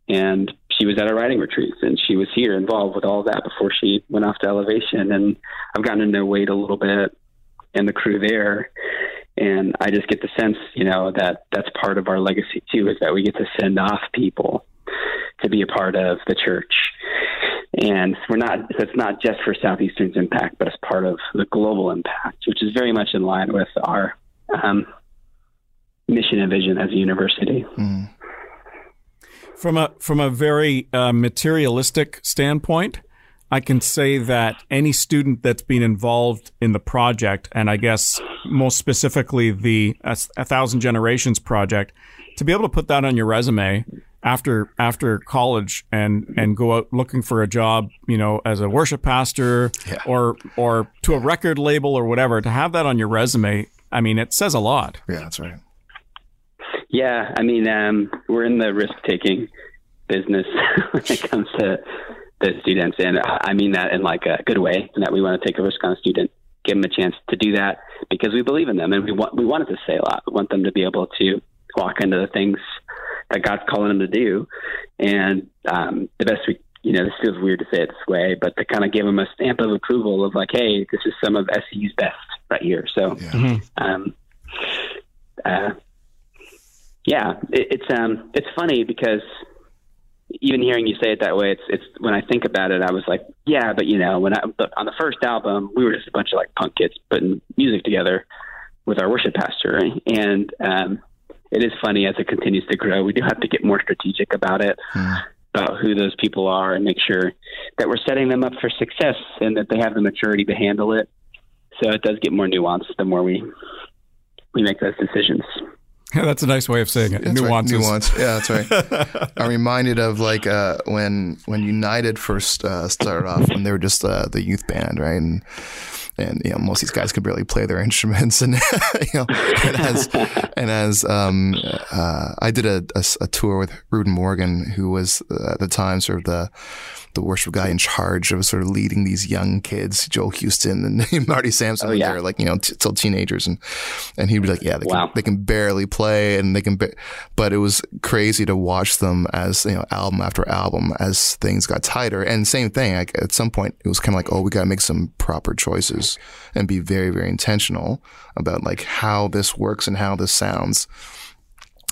and she was at our writing retreats and she was here involved with all that before she went off to elevation and i've gotten to know wade a little bit and the crew there and i just get the sense you know that that's part of our legacy too is that we get to send off people to be a part of the church and we're not so it's not just for southeastern's impact but it's part of the global impact which is very much in line with our um, mission and vision as a university mm. From a from a very uh, materialistic standpoint, I can say that any student that's been involved in the project, and I guess most specifically the a, a Thousand Generations project, to be able to put that on your resume after after college and and go out looking for a job, you know, as a worship pastor yeah. or or to a record label or whatever, to have that on your resume, I mean, it says a lot. Yeah, that's right. Yeah, I mean, um, we're in the risk taking business <laughs> when it comes to the students, and I mean that in like a good way, and that we want to take a risk on a student, give them a chance to do that because we believe in them, and we want we want it to say a lot. We want them to be able to walk into the things that God's calling them to do, and um, the best we you know, this feels weird to say it this way, but to kind of give them a stamp of approval of like, hey, this is some of SU's best right here. So, yeah. Mm-hmm. um, uh, yeah, it, it's um, it's funny because even hearing you say it that way, it's it's when I think about it, I was like, yeah, but you know, when I on the first album, we were just a bunch of like punk kids putting music together with our worship pastor, and um, it is funny as it continues to grow. We do have to get more strategic about it. Mm. About who those people are and make sure that we're setting them up for success and that they have the maturity to handle it. So it does get more nuanced the more we we make those decisions. Yeah, <laughs> that's a nice way of saying it. That's Nuances. Right. Nuance. Yeah, that's right. <laughs> I'm reminded of like uh, when when United first uh, started off when they were just uh, the youth band, right? And and you know most of these guys could barely play their <laughs> instruments, and you know, and as and as um, uh, I did a, a, a, tour with Reuben Morgan, who was uh, at the time sort of the the worship guy in charge of sort of leading these young kids, Joel Houston and Marty Sampson, oh, yeah. there, like you know, t- till teenagers, and and he'd be like, yeah, they wow. they can barely play, and they can, but it was crazy to watch them as you know, album after album as things got tighter, and same thing. Like at some point, it was kind of like, oh, we got to make some proper choices and be very very intentional about like how this works and how this sounds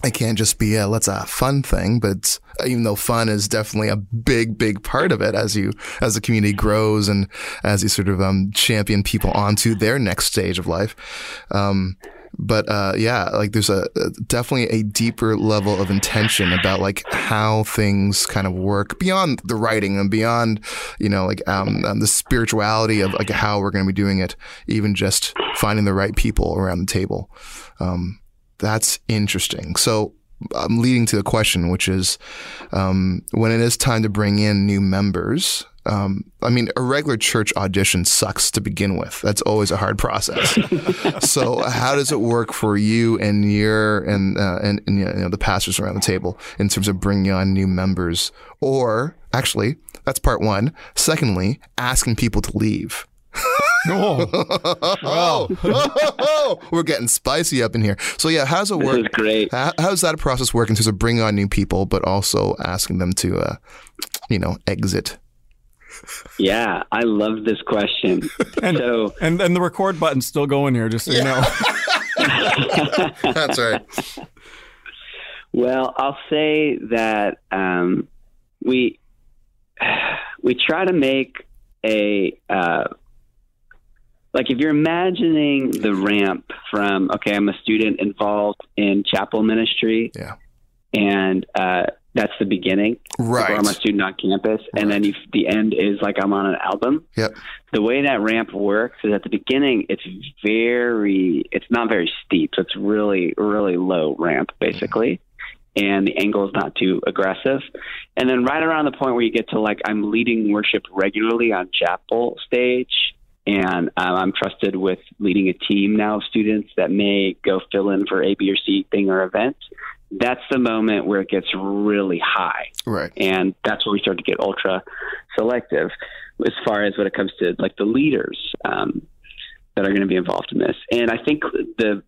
it can't just be a let's a fun thing, but even though fun is definitely a big, big part of it as you as the community grows and as you sort of um, champion people onto their next stage of life. Um, but uh, yeah, like there's a, a, definitely a deeper level of intention about like how things kind of work beyond the writing and beyond you know like um, um, the spirituality of like how we're going to be doing it, even just finding the right people around the table. Um, that's interesting. So I'm leading to a question, which is um, when it is time to bring in new members. Um, I mean, a regular church audition sucks to begin with. That's always a hard process. <laughs> so, how does it work for you and your and uh, and, and you know the pastors around the table in terms of bringing on new members? Or actually, that's part one. Secondly, asking people to leave. Oh, <laughs> wow. oh, we're getting spicy up in here. So yeah, how's it work? This is great. How, how's that process work in terms of bringing on new people, but also asking them to, uh, you know, exit? Yeah, I love this question. <laughs> And, so, and and the record button's still going here, just so you know. <laughs> <laughs> That's right. well, I'll say that um, we we try to make a uh, like if you're imagining the ramp from okay, I'm a student involved in chapel ministry, Yeah. and uh, that's the beginning. Right. I'm a student on campus, and then you, the end is like I'm on an album. Yep. The way that ramp works is at the beginning, it's very, it's not very steep. So it's really, really low ramp, basically. And the angle is not too aggressive. And then right around the point where you get to like, I'm leading worship regularly on chapel stage, and um, I'm trusted with leading a team now of students that may go fill in for A, B, or C thing or event. That's the moment where it gets really high Right. and that's where we start to get ultra selective as far as when it comes to like the leaders um, that are going to be involved in this. And I think the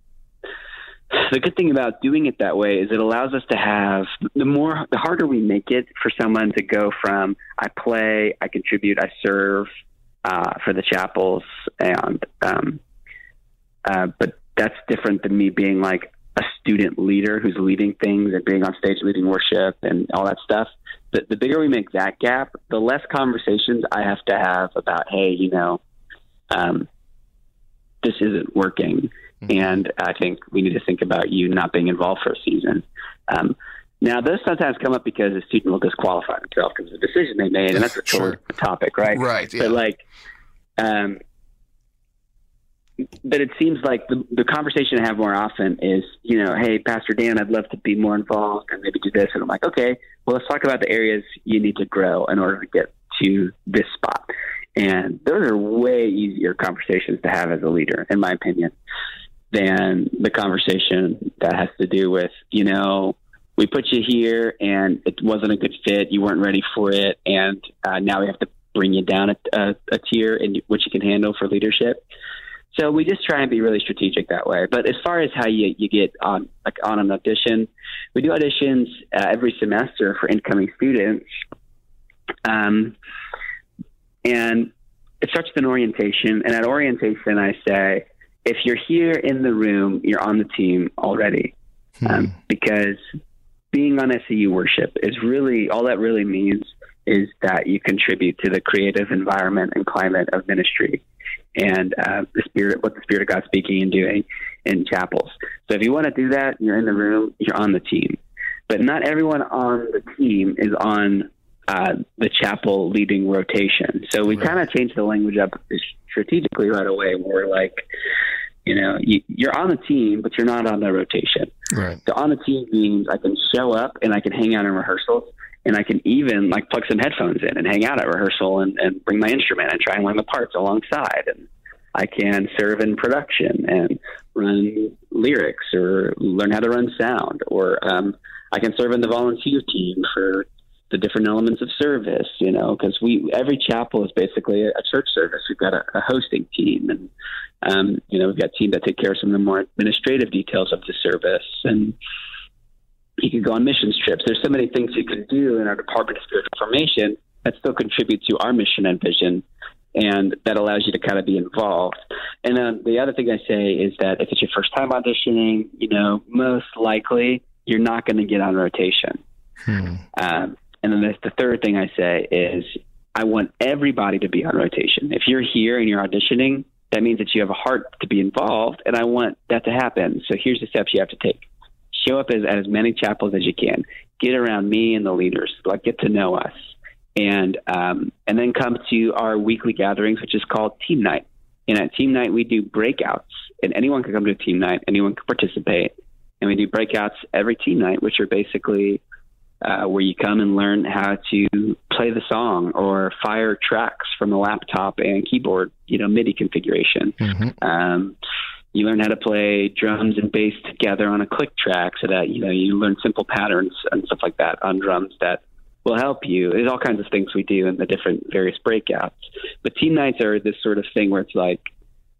the good thing about doing it that way is it allows us to have the more the harder we make it for someone to go from I play, I contribute, I serve uh, for the chapels, and um, uh, but that's different than me being like a student leader who's leading things and being on stage leading worship and all that stuff. The, the bigger we make that gap, the less conversations I have to have about, hey, you know, um, this isn't working. And I think we need to think about you not being involved for a season. Um, now, those sometimes come up because a student will disqualify themselves because of the decision they made, and that's a Sure. topic, right? Right. Yeah. But like, um, but it seems like the, the conversation I have more often is, you know, hey, Pastor Dan, I'd love to be more involved and maybe do this. And I'm like, okay, well, let's talk about the areas you need to grow in order to get to this spot. And those are way easier conversations to have as a leader, in my opinion, than the conversation that has to do with, you know, we put you here and it wasn't a good fit. You weren't ready for it. And uh, now we have to bring you down a, a, a tier in which you can handle for leadership. So we just try and be really strategic that way. But as far as how you, you get on like on an audition, we do auditions uh, every semester for incoming students. Um, and it starts with an orientation. And at orientation, I say, if you're here in the room, you're on the team already. Um, because being on SEU worship is really all that really means is that you contribute to the creative environment and climate of ministry and uh, the spirit, what the Spirit of God speaking and doing in chapels. So if you want to do that, you're in the room, you're on the team. But not everyone on the team is on uh, the chapel leading rotation. So we kind of changed the language up strategically right away. Where we're like, you know, you, you're on the team, but you're not on the rotation. Right. So on the team means I can show up and I can hang out in rehearsals and I can even like plug some headphones in and hang out at rehearsal and, and bring my instrument and try and learn the parts alongside. And I can serve in production and run lyrics or learn how to run sound or um, I can serve in the volunteer team for the different elements of service, you know, because we every chapel is basically a, a church service. We've got a, a hosting team, and um, you know, we've got a team that take care of some of the more administrative details of the service, and you can go on missions trips. There's so many things you can do in our Department of Spiritual Formation that still contribute to our mission and vision, and that allows you to kind of be involved. And then the other thing I say is that if it's your first time auditioning, you know, most likely you're not going to get on rotation. Hmm. Um, and then the, the third thing I say is I want everybody to be on rotation. If you're here and you're auditioning, that means that you have a heart to be involved, and I want that to happen. So here's the steps you have to take: show up as, at as many chapels as you can, get around me and the leaders, like get to know us, and um, and then come to our weekly gatherings, which is called Team Night. And at Team Night, we do breakouts, and anyone can come to a Team Night, anyone can participate, and we do breakouts every Team Night, which are basically uh, where you come and learn how to play the song or fire tracks from a laptop and keyboard, you know, MIDI configuration. Um, you learn how to play drums and bass together on a click track so that, you know, you learn simple patterns and stuff like that on drums that will help you. There's all kinds of things we do in the different various breakouts. But team nights are this sort of thing where it's like,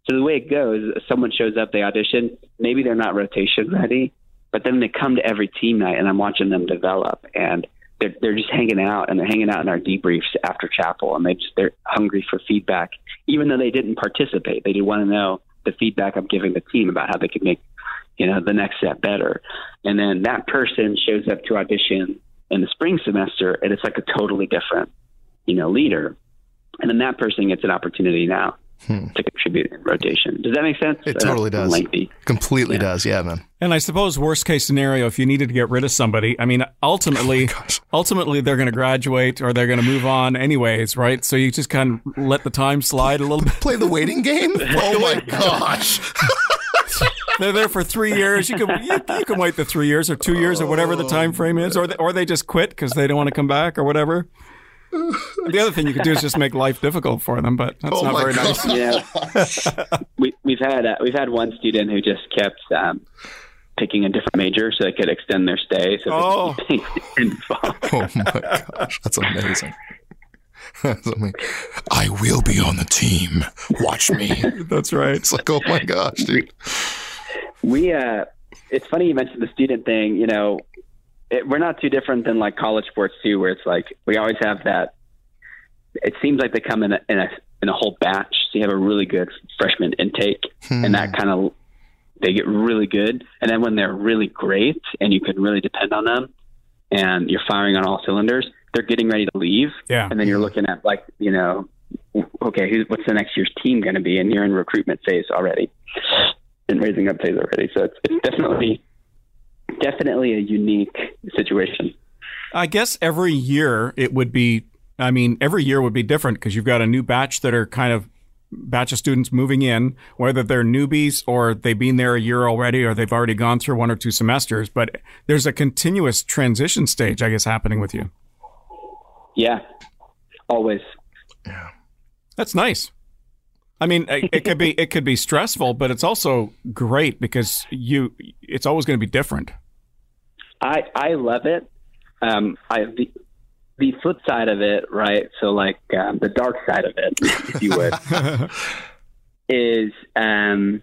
so the way it goes, someone shows up, they audition, maybe they're not rotation ready, but then they come to every team night and I'm watching them develop. And they're, they're just hanging out and they're hanging out in our debriefs after chapel and they just they're hungry for feedback even though they didn't participate. They do want to know the feedback i'm giving the team about how they could make you know the next step better. And then that person shows up to audition in the spring semester and it's like a totally different you know leader. And then that person gets an opportunity now hmm. to contribute in rotation. Does that make sense? It totally does. Lengthy. Completely yeah. does. Yeah, man. And I suppose worst case scenario, if you needed to get rid of somebody, I mean, ultimately, oh ultimately they're going to graduate or they're going to move on anyways, right? So you just kind of let the time slide a little bit. Play the waiting game. <laughs> oh my gosh. <laughs> they're there for three years. You can you, you, can wait the three years or two years or whatever the time frame is, or they, or they just quit because they don't want to come back or whatever the other thing you could do is just make life difficult for them, but that's oh not very God. nice. Yeah, <laughs> we, we've had uh, we've had one student who just kept um, picking a different major so they could extend their stay. So oh. <laughs> oh my gosh, that's amazing. That's amazing. I will be on the team. Watch me. <laughs> that's right. It's like, oh my gosh, dude. We uh, it's funny you mentioned the student thing. You know, it, we're not too different than like college sports too, where it's like we always have that. It seems like they come in a, in a in a whole batch. So you have a really good freshman intake, hmm. and that kind of they get really good. And then when they're really great, and you can really depend on them, and you're firing on all cylinders, they're getting ready to leave. Yeah. And then you're looking at like you know, okay, who's, what's the next year's team going to be? And you're in recruitment phase already, in raising up phase already. So it's, it's definitely definitely a unique situation. I guess every year it would be. I mean, every year would be different because you've got a new batch that are kind of batch of students moving in, whether they're newbies or they've been there a year already or they've already gone through one or two semesters. But there's a continuous transition stage, I guess, happening with you. Yeah, always. Yeah, that's nice. I mean, it could be it could be stressful, but it's also great because you it's always going to be different. I I love it. Um, I the, the flip side of it, right? So like um, the dark side of it, if you would, <laughs> is um,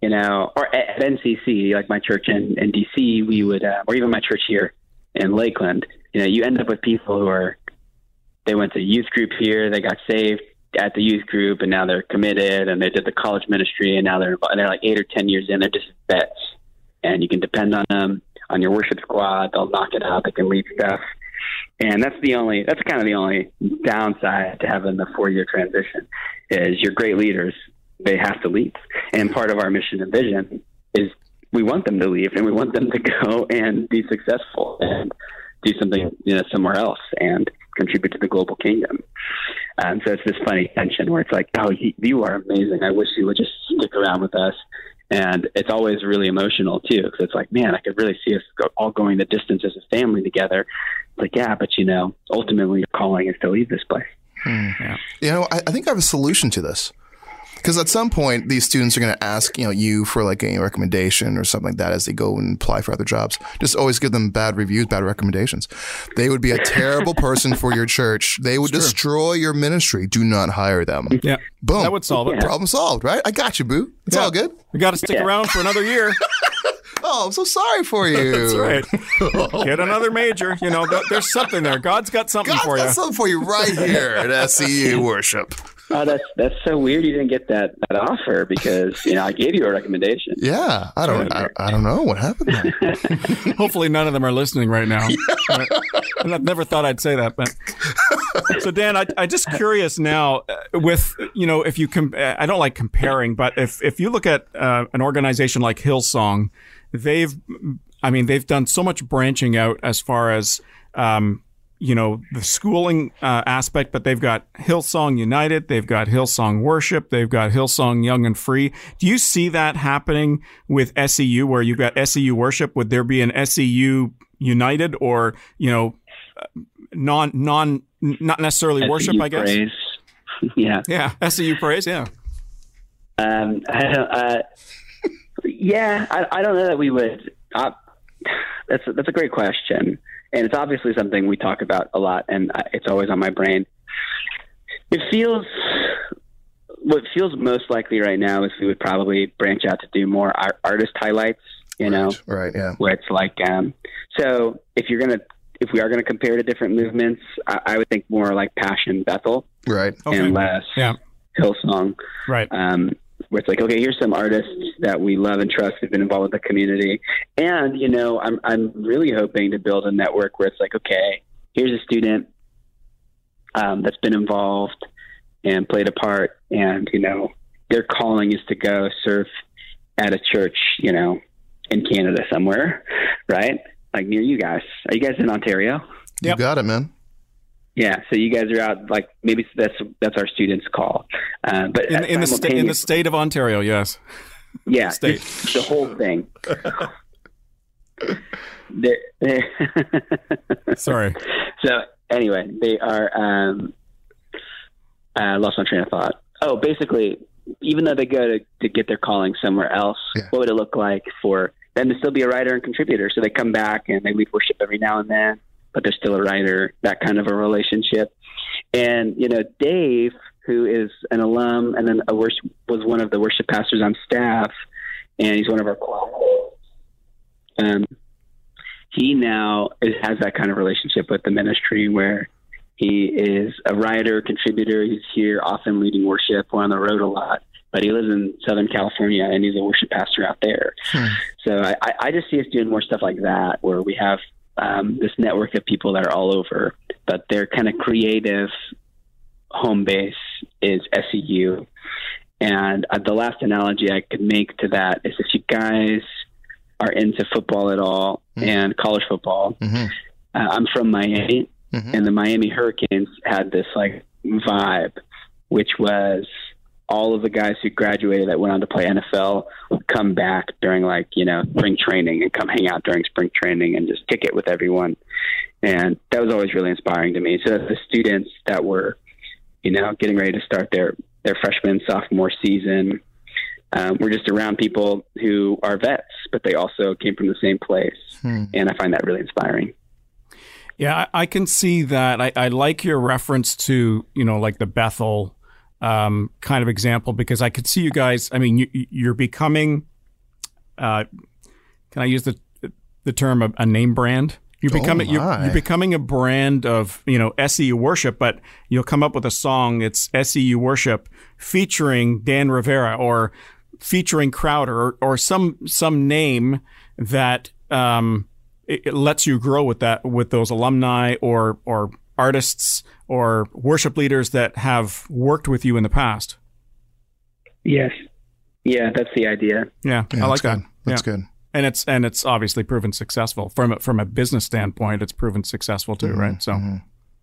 you know, or at, at, NCC, like my church in, in DC, we would, uh, or even my church here in Lakeland, you know, you end up with people who are they went to youth group here, they got saved, at the youth group, and now they're committed, and they did the college ministry, and now they're they're like eight or ten years in. They're just vets, and you can depend on them on your worship squad. They'll knock it out. They can lead stuff, and that's the only that's kind of the only downside to having the four year transition is your great leaders they have to leave, and part of our mission and vision is we want them to leave, and we want them to <laughs> go and be successful and do something you know somewhere else and contribute to the global kingdom. And so it's this funny tension where it's like, oh, you are amazing. I wish you would just stick around with us. And it's always really emotional too, because it's like, man, I could really see us go, all going the distance as a family together. It's like, yeah, but you know, ultimately your calling is to leave this place. Hmm. Yeah. You know, I, I think I have a solution to this. Because at some point, these students are going to ask, you know, you for like a recommendation or something like that as they go and apply for other jobs. Just always give them bad reviews, bad recommendations. They would be a terrible person for your church. They would it's destroy true. your ministry. Do not hire them. Yeah. Boom. That would solve it. Problem solved, right? I got you, boo. It's yeah. all good. We got to stick yeah. around for another year. <laughs> Oh, I'm so sorry for you. That's right. <laughs> Get another major. You know, there's something there. God's got something God's for got you. something for you right here at SEU <laughs> Worship. <laughs> Oh, that's that's so weird. You didn't get that that offer because you know I gave you a recommendation. <laughs> Yeah, I don't I, I don't know what happened. <laughs> Hopefully, none of them are listening right now. Yeah. I never thought I'd say that, but so Dan, I I just curious now uh, with you know if you com- I don't like comparing, but if if you look at uh, an organization like Hillsong, they've I mean they've done so much branching out as far as um, you know the schooling uh, aspect, but they've got Hillsong United, they've got Hillsong Worship, they've got Hillsong Young and Free. Do you see that happening with SEU, where you've got SEU Worship? Would there be an SEU United, or you know, non non not necessarily SEU worship? I guess. Praise. <laughs> yeah. Yeah. SEU praise. Yeah. Um. I don't, uh, yeah. I, I don't know that we would. Uh, <sighs> that's that's a great question and it's obviously something we talk about a lot, and it's always on my brain. It feels what feels most likely right now is we would probably branch out to do more artist highlights. You right, know, right? Yeah, where it's like, um, so if you're gonna if we are going to compare to different movements, I, I would think more like Passion Bethel Right. Okay. and less Yeah. Hillsong. Right. Um, where it's like, okay, here's some artists that we love and trust who've been involved with the community, and you know, I'm I'm really hoping to build a network where it's like, okay, here's a student um, that's been involved and played a part, and you know, their calling is to go serve at a church, you know, in Canada somewhere, right? Like near you guys. Are you guys in Ontario? Yep. You got it, man. Yeah, so you guys are out like maybe that's that's our students' call, uh, but In, in the sta- in the state of Ontario, yes. yeah, <laughs> state. the whole thing. <laughs> They're- <laughs> Sorry. so anyway, they are. Um, I lost my train of thought. Oh, basically, even though they go to, to get their calling somewhere else, Yeah. what would it look like for them to still be a writer and contributor? So they come back and they lead worship every now and then, but they're still a writer. That kind of a relationship. And you know, Dave, who is an alum and then a worship, was one of the worship pastors on staff, and he's one of our collaborators. Um, he now is, has that kind of relationship with the ministry where he is a writer, contributor. He's here often leading worship. We're on the road a lot, but he lives in Southern California and he's a worship pastor out there. So I, I- I just see us doing more stuff like that where we have um, this network of people that are all over, but their kind of creative home base is SEU. And uh, the last analogy I could make to that is if you guys are into football at all and college football, hmm uh, I'm from Miami, Mhm. and the Miami Hurricanes had this like vibe, which was all of the guys who graduated that went on to play NFL would come back during like you know spring training and come hang out during spring training and just kick it with everyone, and that was always really inspiring to me. So the students that were, you know, getting ready to start their their freshman sophomore season. Um, we're just around people who are vets, but they also came from the same place, Hmm. and I find that really inspiring. Yeah, I, I can see that. I, I like your reference to you know like the Bethel um, kind of example because I could see you guys. I mean, you, you're becoming. Uh, can I use the the term a, a name brand? You're Oh, becoming you're, you're becoming a brand of you know SEU worship, but you'll come up with a song. It's SEU worship featuring Dan Rivera or featuring Crowder or, or some some name that um, it, it lets you grow with that with those alumni or or artists or worship leaders that have worked with you in the past. Yes. Yeah, that's the idea. Yeah, Yeah, I like that's that. good. That's yeah. good. and it's and it's obviously proven successful from a, from a business standpoint. It's proven successful too, Mm-hmm. right? So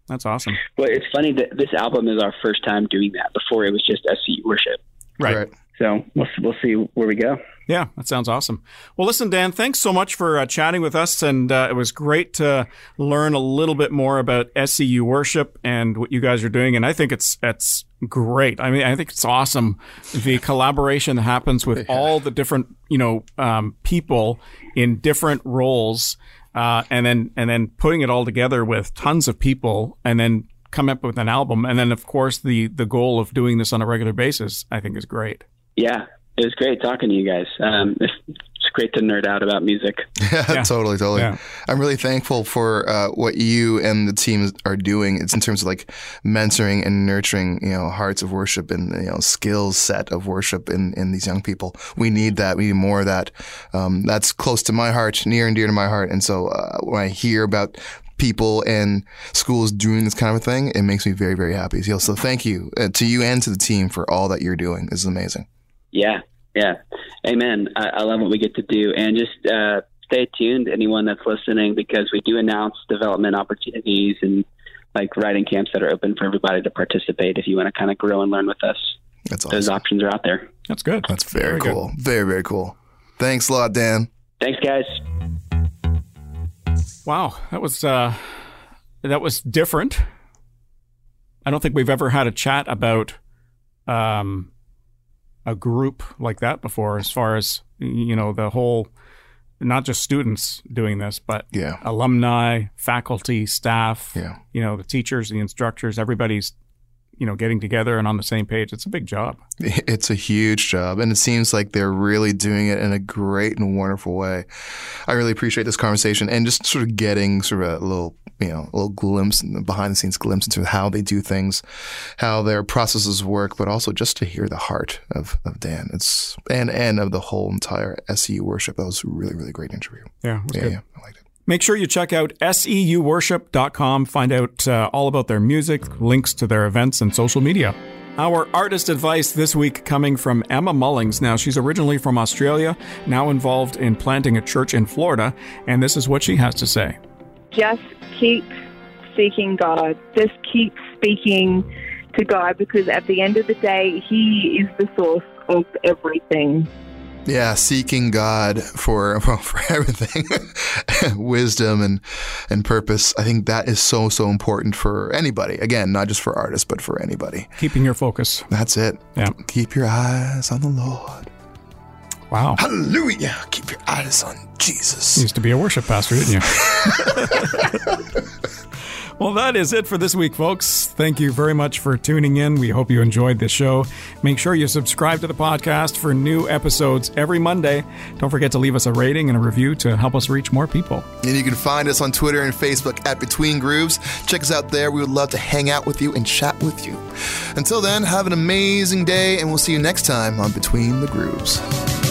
that's awesome. Well, it's funny that this album is our first time doing that. Before it was just SC worship. Right. So we'll we'll see where we go. Yeah, that sounds awesome. Well, listen, Dan, thanks so much for uh, chatting with us, and uh, it was great to learn a little bit more about SEU worship and what you guys are doing. And I think it's it's great. I mean, I think it's awesome the <laughs> collaboration that happens with all the different you know um, people in different roles, uh, and then and then putting it all together with tons of people, and then come up with an album, and then of course the the goal of doing this on a regular basis, I think is great. Yeah, it was great talking to you guys. Um, it's, <laughs> it's great to nerd out about music. <laughs> Yeah, totally, totally. Yeah. I'm really thankful for uh, what you and the team are doing. It's in terms of like mentoring and nurturing, you know, hearts of worship and you know skills set of worship in in these young people. We need that. We need more of that. Um, that's close to my heart, near and dear to my heart. And so uh, when I hear about people and schools doing this kind of thing, it makes me very, very happy. So, so thank you uh, to you and to the team for all that you're doing. This is amazing. Yeah, yeah. Amen. I, I love what we get to do, and just uh, stay tuned, anyone that's listening, because we do announce development opportunities and like writing camps that are open for everybody to participate. If you want to kind of grow and learn with us, That's those options are out there. That's good. That's very, Very good. cool. Very, very cool. Thanks a lot, Dan. Thanks, guys. Wow, that was uh, that was different. I don't think we've ever had a chat about um, a group like that before, as far as you know, the whole not just students doing this, but Yeah. alumni, faculty, staff, Yeah. you know, the teachers, the instructors, everybody's you know, getting together and on the same page. It's a big job. <laughs> It's a huge job, and it seems like they're really doing it in a great and wonderful way. I really appreciate this conversation and just sort of getting sort of a little, you know, a little glimpse, behind the scenes glimpse into how they do things, how their processes work, but also just to hear the heart of, of Dan. It's and and of the whole entire SEU worship. That was a really really great interview. Yeah, Yeah, yeah, I liked it. Make sure you check out seuworship.com. Find out uh, all about their music, links to their events, and social media. Our artist advice this week coming from Emma Mullings. Now, she's originally from Australia, now involved in planting a church in Florida, and this is what she has to say. just keep seeking God. Just keep speaking to God because at the end of the day, He is the source of everything. Yeah, seeking God for <laughs> well, for everything, <laughs> wisdom and and purpose. I think that is so so important for anybody. Again, not just for artists, but for anybody. Keeping your focus. That's it. Yeah. Keep your eyes on the Lord. Wow. Hallelujah. Keep your eyes on Jesus. You used to be a worship pastor, didn't you? <laughs> well, that is it for this week, folks. Thank you very much for tuning in. We hope you enjoyed the show. Make sure you subscribe to the podcast for new episodes every Monday. Don't forget to leave us a rating and a review to help us reach more people. And you can find us on Twitter and Facebook at Between Grooves. Check us out there. We would love to hang out with you and chat with you. Until then, have an amazing day, and we'll see you next time on Between the Grooves.